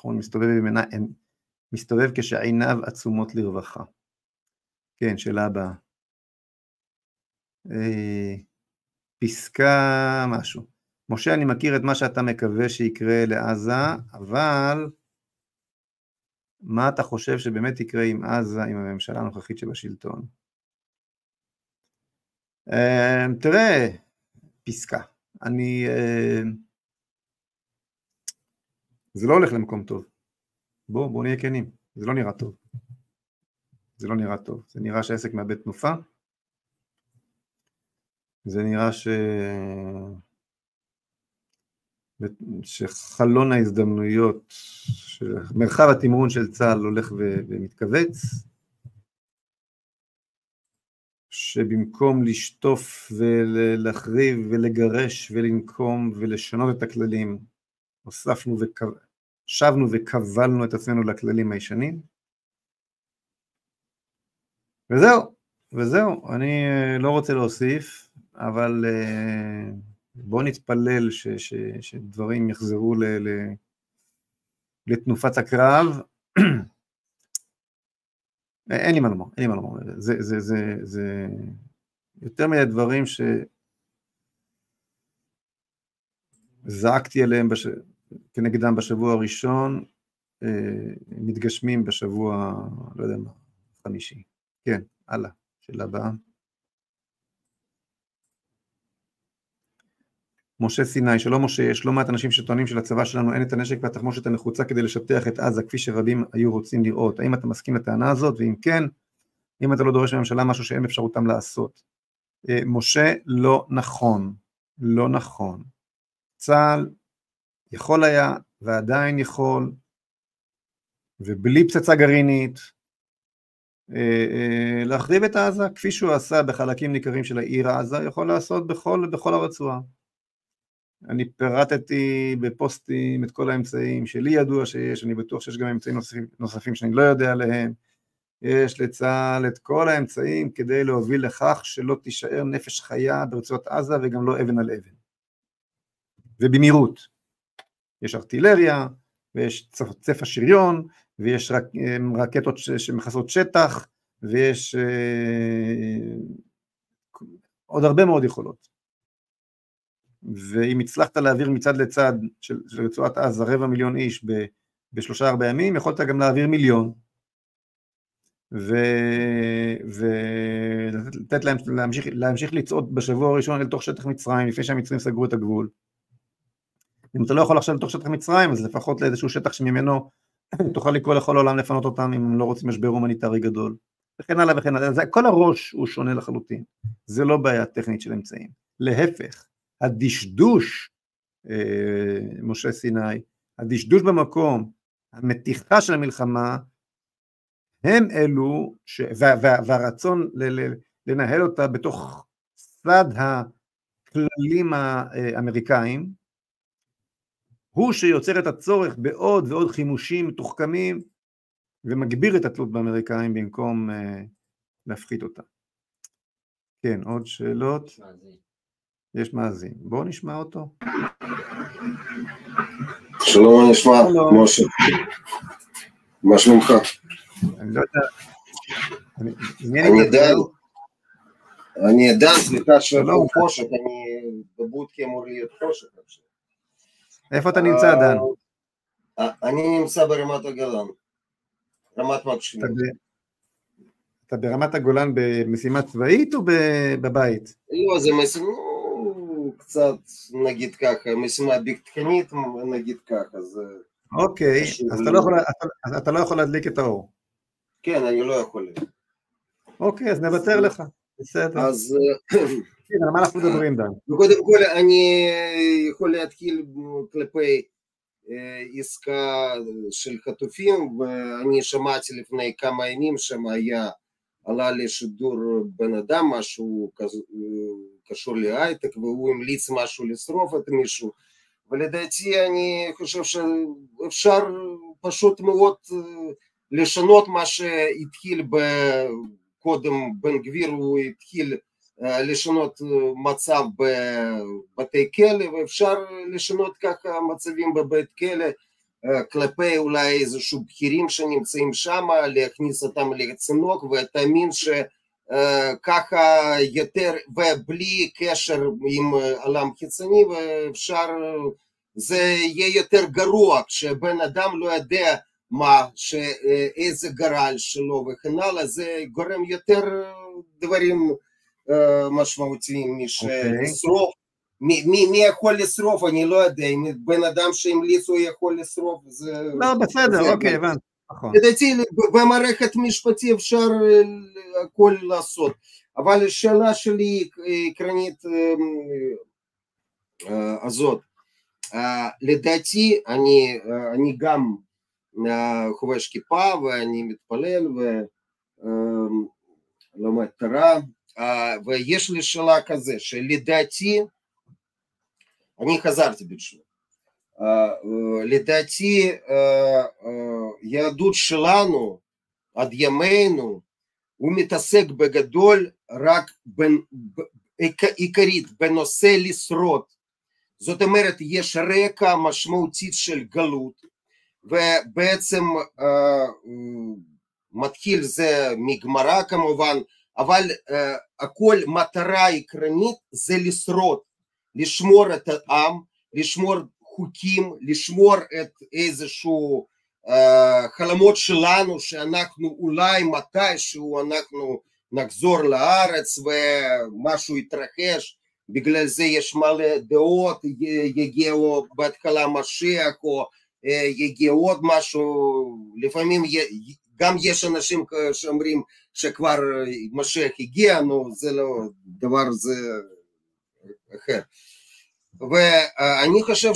אומרים, מסתובב, במנה, מסתובב כשעיניו עצומות לרווחה. כן, שאלה הבאה. פסקה משהו. משה, אני מכיר את מה שאתה מקווה שיקרה לעזה, אבל מה אתה חושב שבאמת יקרה עם עזה, עם הממשלה הנוכחית שבשלטון? אמ, תראה, פסקה. אני... אמ, זה לא הולך למקום טוב. בואו, בואו נהיה כנים. זה לא נראה טוב. זה לא נראה טוב. זה נראה שהעסק מאבד תנופה. זה נראה ש... שחלון ההזדמנויות, מרחב התמרון של צה"ל הולך ומתכווץ, שבמקום לשטוף ולהחריב ולגרש ולנקום ולשנות את הכללים, הוספנו ושבנו וכבלנו את עצמנו לכללים הישנים. וזהו, וזהו, אני אה, לא רוצה להוסיף, אבל אה, בואו נתפלל ש, ש, שדברים יחזרו ל, ל, לתנופת הקרב. אין לי מה לומר, אין לי מה לומר, זה, זה, זה, זה יותר מדי דברים שזעקתי עליהם בש... כנגדם בשבוע הראשון, אה, מתגשמים בשבוע, לא יודע מה, חמישי. כן, הלאה, שאלה הבאה. משה סיני, שלום משה, יש לא מעט אנשים שטוענים שלצבא שלנו אין את הנשק והתחמושת הנחוצה כדי לשטח את עזה כפי שרבים היו רוצים לראות. האם אתה מסכים לטענה הזאת? ואם כן, אם אתה לא דורש מהממשלה משהו שאין אפשרותם לעשות. אה, משה, לא נכון, לא נכון. צה"ל יכול היה ועדיין יכול, ובלי פצצה גרעינית, אה, אה, להחריב את עזה, כפי שהוא עשה בחלקים ניכרים של העיר עזה, יכול לעשות בכל, בכל הרצועה. אני פירטתי בפוסטים את כל האמצעים שלי ידוע שיש, אני בטוח שיש גם אמצעים נוספים, נוספים שאני לא יודע עליהם. יש לצה"ל את כל האמצעים כדי להוביל לכך שלא תישאר נפש חיה ברצועת עזה וגם לא אבן על אבן. ובמהירות. יש ארטילריה, ויש צפע שריון, ויש רק, רקטות שמכסות שטח, ויש אה, עוד הרבה מאוד יכולות. ואם הצלחת להעביר מצד לצד של, של רצועת עזה רבע מיליון איש ב, בשלושה ארבעה ימים, יכולת גם להעביר מיליון. ולתת להם להמשיך, להמשיך לצעוד בשבוע הראשון אל תוך שטח מצרים לפני שהמצרים סגרו את הגבול. אם אתה לא יכול עכשיו לתוך שטח מצרים אז לפחות לאיזשהו שטח שממנו תוכל לקרוא לכל העולם לפנות אותם אם הם לא רוצים משבר הומניטרי גדול וכן הלאה וכן הלאה, כל הראש הוא שונה לחלוטין, זה לא בעיה טכנית של אמצעים, להפך, הדשדוש, אה, משה סיני, הדשדוש במקום, המתיחה של המלחמה, הם אלו, ש... וה, וה, והרצון ל, לנהל אותה בתוך סד הכללים האמריקאים, הוא שיוצר את הצורך בעוד ועוד חימושים מתוחכמים ומגביר את התלות באמריקאים במקום uh, להפחית אותה. כן, עוד שאלות? יש מאזין. בואו נשמע אותו. שלום, מה נשמע? משה. מה שלומך? אני לא יודע. אני יודע, אני יודע, סליחה שלום חושך, אני בבודקי אמור להיות חושך עכשיו. איפה אתה נמצא, דן? אה, אני נמצא ברמת הגולן, רמת מקשיבים. אתה ברמת הגולן במשימה צבאית או בבית? לא, זה משימה, קצת נגיד ככה, משימה ביטחונית נגיד ככה, זה... אוקיי, אז אתה לא, יכול, אתה, אתה לא יכול להדליק את האור. כן, אני לא יכול. אוקיי, אז נוותר לך, בסדר. אז... כן, על מה אנחנו מדברים, דן? וקודם כל אני יכול להתחיל כלפי עסקה של חטופים, ואני שמעתי לפני כמה ימים שם היה, עלה לשידור בן אדם, משהו קשור להייטק, והוא המליץ משהו לשרוף את מישהו, ולדעתי אני חושב שאפשר פשוט מאוד לשנות מה שהתחיל קודם בן גביר, הוא התחיל לשנות מצב בבתי כלא ואפשר לשנות ככה מצבים בבית כלא כלפי אולי איזשהו בכירים שנמצאים שם, להכניס אותם לצינוק ותאמין שככה יותר ובלי קשר עם עולם חיצוני ואפשר, זה יהיה יותר גרוע כשבן אדם לא יודע מה, איזה גרל שלו וכן הלאה, זה גורם יותר דברים משמעותיים משרוף. מי, מי, מי יכול לשרוף, אני לא יודע, אם בן אדם שהמליץ הוא יכול לשרוף, זה... לא, בסדר, אוקיי, הבנתי. נכון. לדעתי במערכת משפטית אפשר הכל לעשות, אבל השאלה שלי עקרונית הזאת, לדעתי אני, אני גם חובש כיפה ואני מתפלל ולומד תורה ויש לי שאלה כזה, שלדעתי, אני חזרתי בתשובה, לדעתי יהדות שלנו עד ימינו הוא מתעסק בגדול רק בין, עיקרית בנושא לשרוד, זאת אומרת יש רקע משמעותית של גלות ובעצם מתחיל זה מגמרא כמובן אבל uh, הכל מטרה עקרונית זה לשרוד, לשמור את העם, לשמור חוקים, לשמור את איזשהו uh, חלומות שלנו שאנחנו אולי מתישהו אנחנו נחזור לארץ ומשהו יתרחש, בגלל זה יש מלא דעות, יגיעו בהתחלה משיח או יגיע עוד משהו, לפעמים גם יש אנשים שאומרים שכבר משיח הגיע, נו זה לא דבר זה אחר. ואני חושב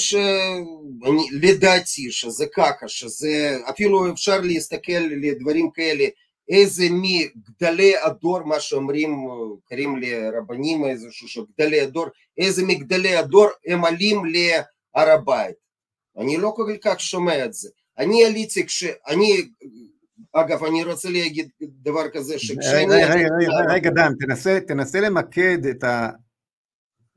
שלדעתי שזה ככה, שזה אפילו אפשר להסתכל לדברים כאלה, איזה מגדלי הדור, מה שאומרים, קוראים לרבנים איזשהו שגדלי הדור, איזה מגדלי הדור הם עלים להר הבית. אני לא כל כך שומע את זה. אני עליתי כשאני אגב, אני רוצה להגיד דבר כזה, שכשאני... רגע, רגע, רגע, דן, תנסה למקד את, ה,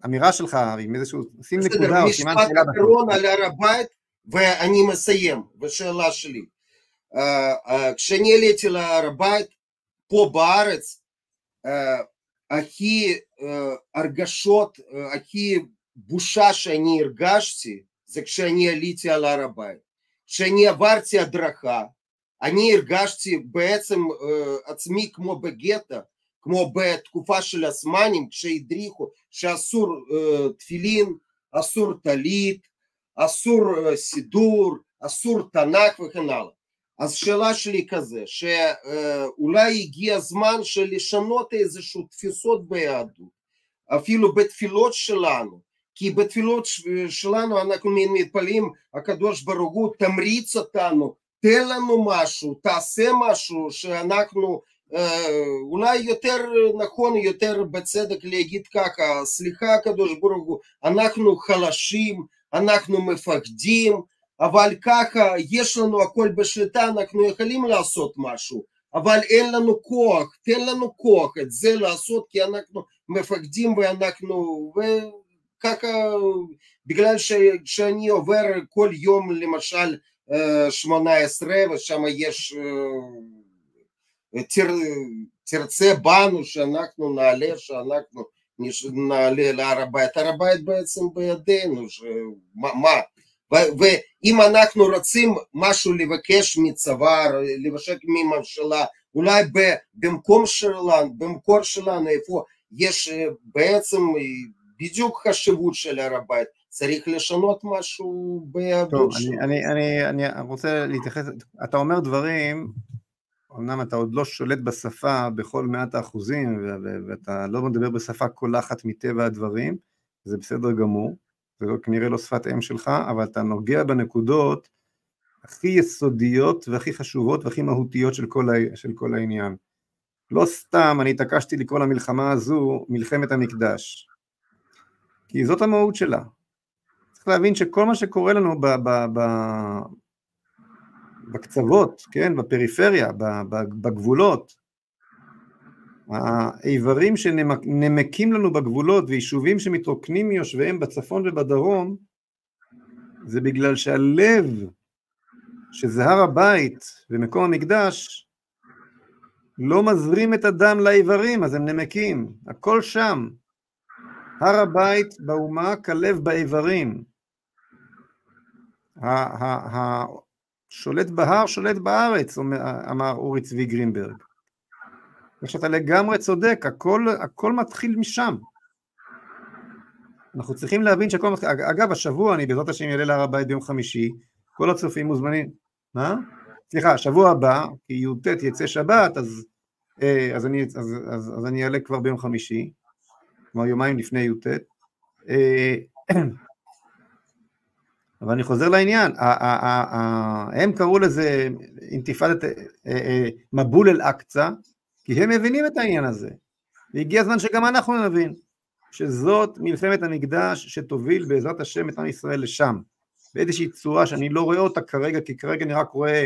האמירה שלך עם איזשהו, שים בסדר, נקודה או סימן משפט שאלה בסוף. אחרון על הר הבית ואני מסיים בשאלה שלי. אה, אה, כשאני עליתי להר הבית פה בארץ, אה, הכי אה, הרגשות, אה, הכי בושה שאני הרגשתי זה כשאני עליתי על הר הבית. כשאני עברתי הדרכה, אני הרגשתי בעצם אה, עצמי כמו בגטו, כמו בתקופה של הסמנים כשהדריכו שאסור אה, תפילין, אסור טלית, אסור אה, סידור, אסור תנ"ך וכן הלאה. אז שאלה שלי כזה, שאולי הגיע הזמן של לשנות איזשהו תפיסות ביהדות, אפילו בתפילות שלנו, כי בתפילות שלנו אנחנו מתפללים, הקדוש ברוך הוא תמריץ אותנו, תן לנו משהו, תעשה משהו שאנחנו אה, אולי יותר נכון, יותר בצדק להגיד ככה, סליחה הקדוש ברוך הוא, אנחנו חלשים, אנחנו מפחדים, אבל ככה יש לנו הכל בשליטה, אנחנו יכולים לעשות משהו, אבל אין לנו כוח, תן לנו כוח את זה לעשות כי אנחנו מפחדים ואנחנו, וככה בגלל שאני עובר כל יום למשל אה, שמונה עשרה ושם יש תרצה בנו שאנחנו נעלה, שאנחנו נעלה להר הבית, הר הבית בעצם בידינו, מה, ואם אנחנו רוצים משהו לבקש מצבא, לבקש מממשלה, אולי במקום שלנו, במקור שלנו, איפה יש בעצם בדיוק חשיבות של הר הבית, צריך לשנות משהו ביהדות טוב, שלנו. אני, אני, אני, אני רוצה להתייחס, אתה אומר דברים, אמנם אתה עוד לא שולט בשפה בכל מעט האחוזים, ואתה לא מדבר בשפה קולחת מטבע הדברים, זה בסדר גמור, זה לא, כנראה לא שפת אם שלך, אבל אתה נוגע בנקודות הכי יסודיות והכי חשובות והכי מהותיות של כל, ה- של כל העניין. לא סתם אני התעקשתי לקרוא למלחמה הזו מלחמת המקדש, כי זאת המהות שלה. צריך להבין שכל מה שקורה לנו ב, ב, ב, בקצוות, כן, בפריפריה, בגבולות, האיברים שנמקים לנו בגבולות ויישובים שמתרוקנים מיושביהם בצפון ובדרום, זה בגלל שהלב, שזה הר הבית ומקום המקדש, לא מזרים את הדם לאיברים, אז הם נמקים, הכל שם. הר הבית באומה כלב באיברים. השולט בהר שולט בארץ, אמר אורי צבי גרינברג. ושאתה לגמרי צודק, הכל, הכל מתחיל משם. אנחנו צריכים להבין שהכל מתחיל, אג- אגב השבוע אני בעזרת השם אעלה להר הבית ביום חמישי, כל הצופים מוזמנים, מה? סליחה, שבוע הבא, כי י"ט יצא שבת, אז, אה, אז, אני, אז, אז, אז אני אעלה כבר ביום חמישי, כלומר יומיים לפני י"ט. אה, אבל אני חוזר לעניין, הם קראו לזה אינתיפאדת אה, אה, מבול אל-אקצא, כי הם מבינים את העניין הזה, והגיע הזמן שגם אנחנו נבין שזאת מלחמת המקדש שתוביל בעזרת השם את עם ישראל לשם, באיזושהי צורה שאני לא רואה אותה כרגע, כי כרגע אני רק רואה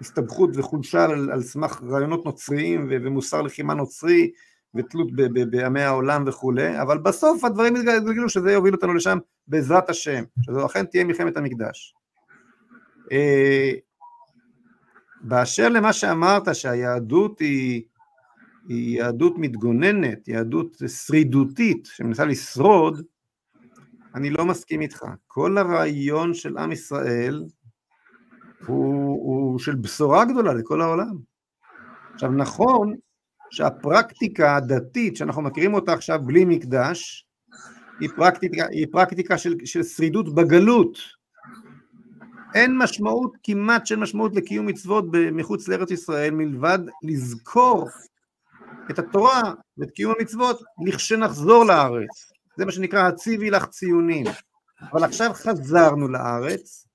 הסתבכות וחולשה על, על סמך רעיונות נוצריים ו- ומוסר לחימה נוצרי ותלות בעמי העולם וכולי, אבל בסוף הדברים יתגלגלו שזה יוביל אותנו לשם בעזרת השם, שזו אכן תהיה מלחמת המקדש. אה, באשר למה שאמרת שהיהדות היא, היא יהדות מתגוננת, יהדות שרידותית שמנסה לשרוד, אני לא מסכים איתך. כל הרעיון של עם ישראל הוא, הוא של בשורה גדולה לכל העולם. עכשיו נכון שהפרקטיקה הדתית שאנחנו מכירים אותה עכשיו בלי מקדש היא פרקטיקה, היא פרקטיקה של, של שרידות בגלות. אין משמעות, כמעט של משמעות לקיום מצוות מחוץ לארץ ישראל מלבד לזכור את התורה ואת קיום המצוות לכשנחזור לארץ. זה מה שנקרא הציבי לך ציונים. אבל עכשיו חזרנו לארץ,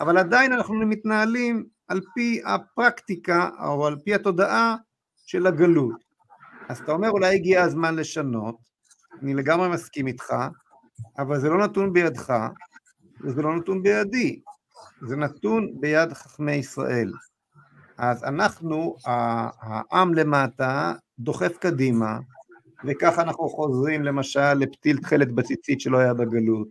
אבל עדיין אנחנו מתנהלים על פי הפרקטיקה או על פי התודעה של הגלות. אז אתה אומר אולי הגיע הזמן לשנות, אני לגמרי מסכים איתך, אבל זה לא נתון בידך וזה לא נתון בידי, זה נתון ביד חכמי ישראל. אז אנחנו, העם למטה, דוחף קדימה, וככה אנחנו חוזרים למשל לפתיל תכלת בציצית שלא היה בגלות,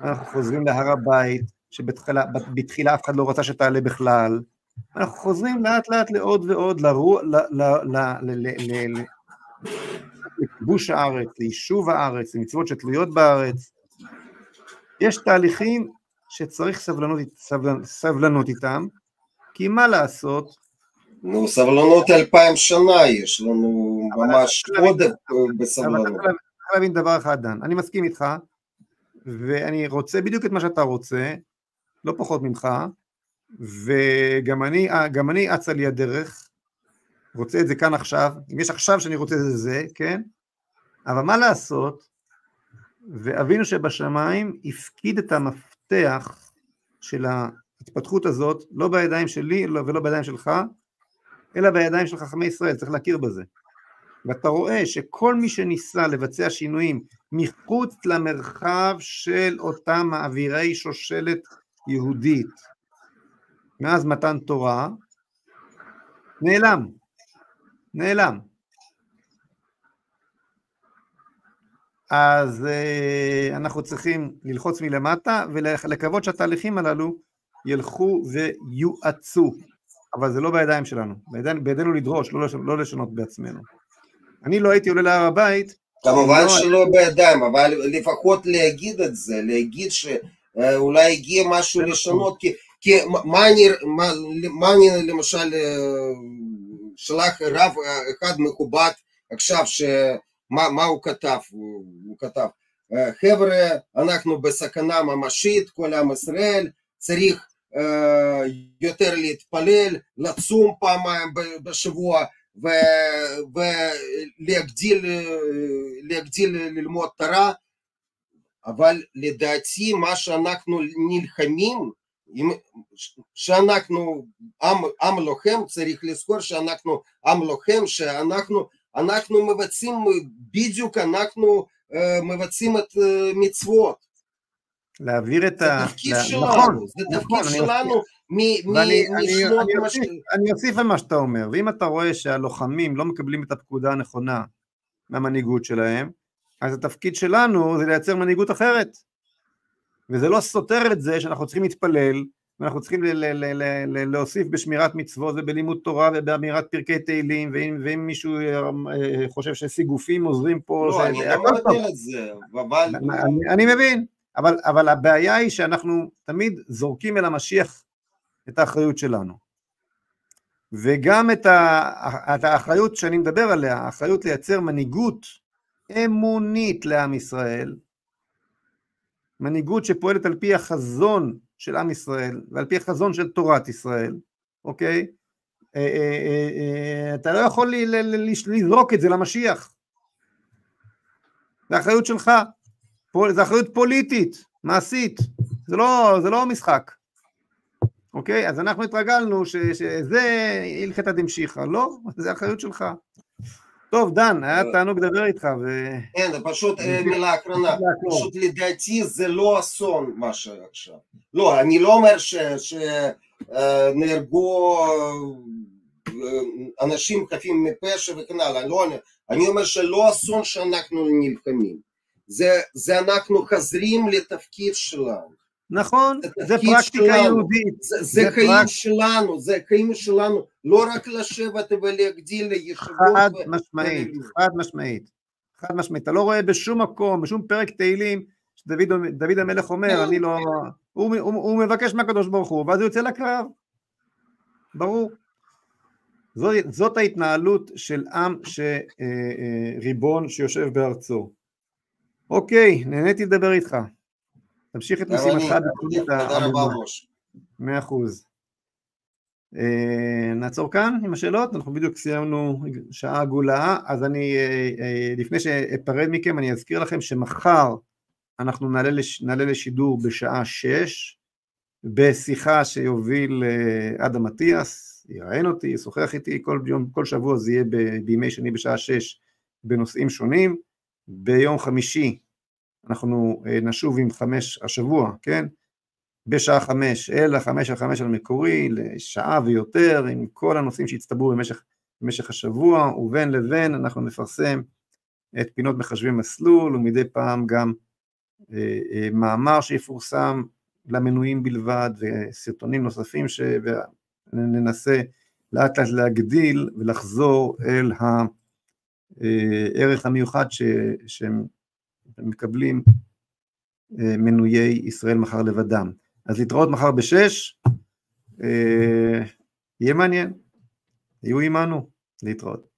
אנחנו חוזרים להר הבית, שבתחילה אף אחד לא רצה שתעלה בכלל, אנחנו חוזרים לאט לאט לעוד ועוד לכיבוש הארץ, ליישוב הארץ, למצוות שתלויות בארץ. יש תהליכים שצריך סבלנות, סבלנות, סבלנות איתם, כי מה לעשות, נו, סבלנות אלפיים שנה יש לנו ממש עודף בסבלנות. אבל צריך להבין דבר אחד, דן, אני מסכים איתך, ואני רוצה בדיוק את מה שאתה רוצה, לא פחות ממך, וגם אני, גם אני על לי הדרך, רוצה את זה כאן עכשיו, אם יש עכשיו שאני רוצה את זה, זה, כן? אבל מה לעשות, ואבינו שבשמיים הפקיד את המפתח של ההתפתחות הזאת, לא בידיים שלי ולא בידיים שלך, אלא בידיים של חכמי ישראל, צריך להכיר בזה. ואתה רואה שכל מי שניסה לבצע שינויים מחוץ למרחב של אותם מעבירי שושלת יהודית מאז מתן תורה, נעלם, נעלם. אז uh, אנחנו צריכים ללחוץ מלמטה ולקוות שהתהליכים הללו ילכו ויואצו. אבל זה לא בידיים שלנו, בידינו, בידינו לדרוש, לא, לשנות, לא לשנות בעצמנו. אני לא הייתי עולה להר הבית. כמובן לא... שלא בידיים, אבל לפחות להגיד את זה, להגיד שאולי הגיע משהו לשנות, כי, כי מה, אני, מה, מה אני למשל אה, שלח רב אחד מכובד עכשיו, שמה מה הוא כתב, הוא, הוא כתב, אה, חבר'ה, אנחנו בסכנה ממשית, כל עם ישראל, צריך יותר להתפלל, לצום פעמיים בשבוע ולהגדיל ללמוד תורה, אבל לדעתי מה שאנחנו נלחמים, שאנחנו עם, עם לוחם, צריך לזכור שאנחנו עם לוחם, שאנחנו אנחנו מבצעים, בדיוק אנחנו מבצעים את מצוות להעביר את ה... זה תפקיד שלנו, נכון, זה תפקיד נכון, שלנו משנות. אני אוסיף על מה שאתה אומר, ואם אתה רואה שהלוחמים לא מקבלים את הפקודה הנכונה מהמנהיגות שלהם, אז התפקיד שלנו זה לייצר מנהיגות אחרת. וזה לא סותר את זה שאנחנו צריכים להתפלל, ואנחנו צריכים להוסיף בשמירת מצוות ובלימוד תורה ובאמירת פרקי תהילים, ואם, ואם מישהו אה, חושב שסיגופים עוזרים פה... לא, אני לא מבטל את זה, אבל... אני מבין, אבל, אבל הבעיה היא שאנחנו תמיד זורקים אל המשיח את האחריות שלנו. וגם את, ה, את האחריות שאני מדבר עליה, האחריות לייצר מנהיגות אמונית לעם ישראל, מנהיגות שפועלת על פי החזון של עם ישראל ועל פי החזון של תורת ישראל, אוקיי? אה, אה, אה, אתה לא יכול לזרוק את זה למשיח. זה אחריות שלך. זה אחריות פוליטית, מעשית, זה לא, זה לא משחק, אוקיי? אז אנחנו התרגלנו שזה הלכתא דמשיחא, לא, זה אחריות שלך. טוב, דן, היה תענוג לדבר איתך. ו... כן, פשוט מילה אחרונה, פשוט לדעתי זה לא אסון מה שעכשיו. לא, אני לא אומר שנהרגו אנשים חפים מפשע וכן הלאה, לא, אני אומר שלא אסון שאנחנו נלחמים. זה, זה אנחנו חוזרים לתפקיד שלנו. נכון, זה פרקטיקה שלנו, יהודית. זה, זה, זה חיים פרק... שלנו, זה חיים שלנו, לא רק לשבת ולהגדיל לישיבות. חד ו... משמעית, חד משמעית, חד משמעית. אתה לא רואה בשום מקום, בשום פרק תהילים, שדוד המלך אומר, אני לא... הוא, הוא, הוא מבקש מהקדוש ברוך הוא, ואז הוא יוצא לקרב. ברור. זאת, זאת ההתנהלות של עם שריבון אה, אה, שיושב בארצו. אוקיי, נהניתי לדבר איתך. תמשיך את משימתך בתחילת העבודה. מאה אחוז. אה, נעצור כאן עם השאלות, אנחנו בדיוק סיימנו שעה עגולה, אז אני, אה, אה, לפני שאפרד מכם, אני אזכיר לכם שמחר אנחנו נעלה, לש, נעלה לשידור בשעה שש, בשיחה שיוביל אדם אטיאס, יראיין אותי, ישוחח איתי, כל, יום, כל שבוע זה יהיה בימי שני בשעה שש בנושאים שונים. ביום חמישי אנחנו אה, נשוב עם חמש השבוע, כן? בשעה חמש אל החמש על חמש המקורי, לשעה ויותר, עם כל הנושאים שהצטברו במשך, במשך השבוע, ובין לבין אנחנו נפרסם את פינות מחשבי מסלול ומדי פעם גם מאמר שיפורסם למנויים בלבד וסרטונים נוספים שננסה לאט לאט להגדיל ולחזור אל הערך המיוחד שהם מקבלים מנויי ישראל מחר לבדם. אז להתראות מחר בשש, יהיה מעניין, יהיו עמנו, להתראות.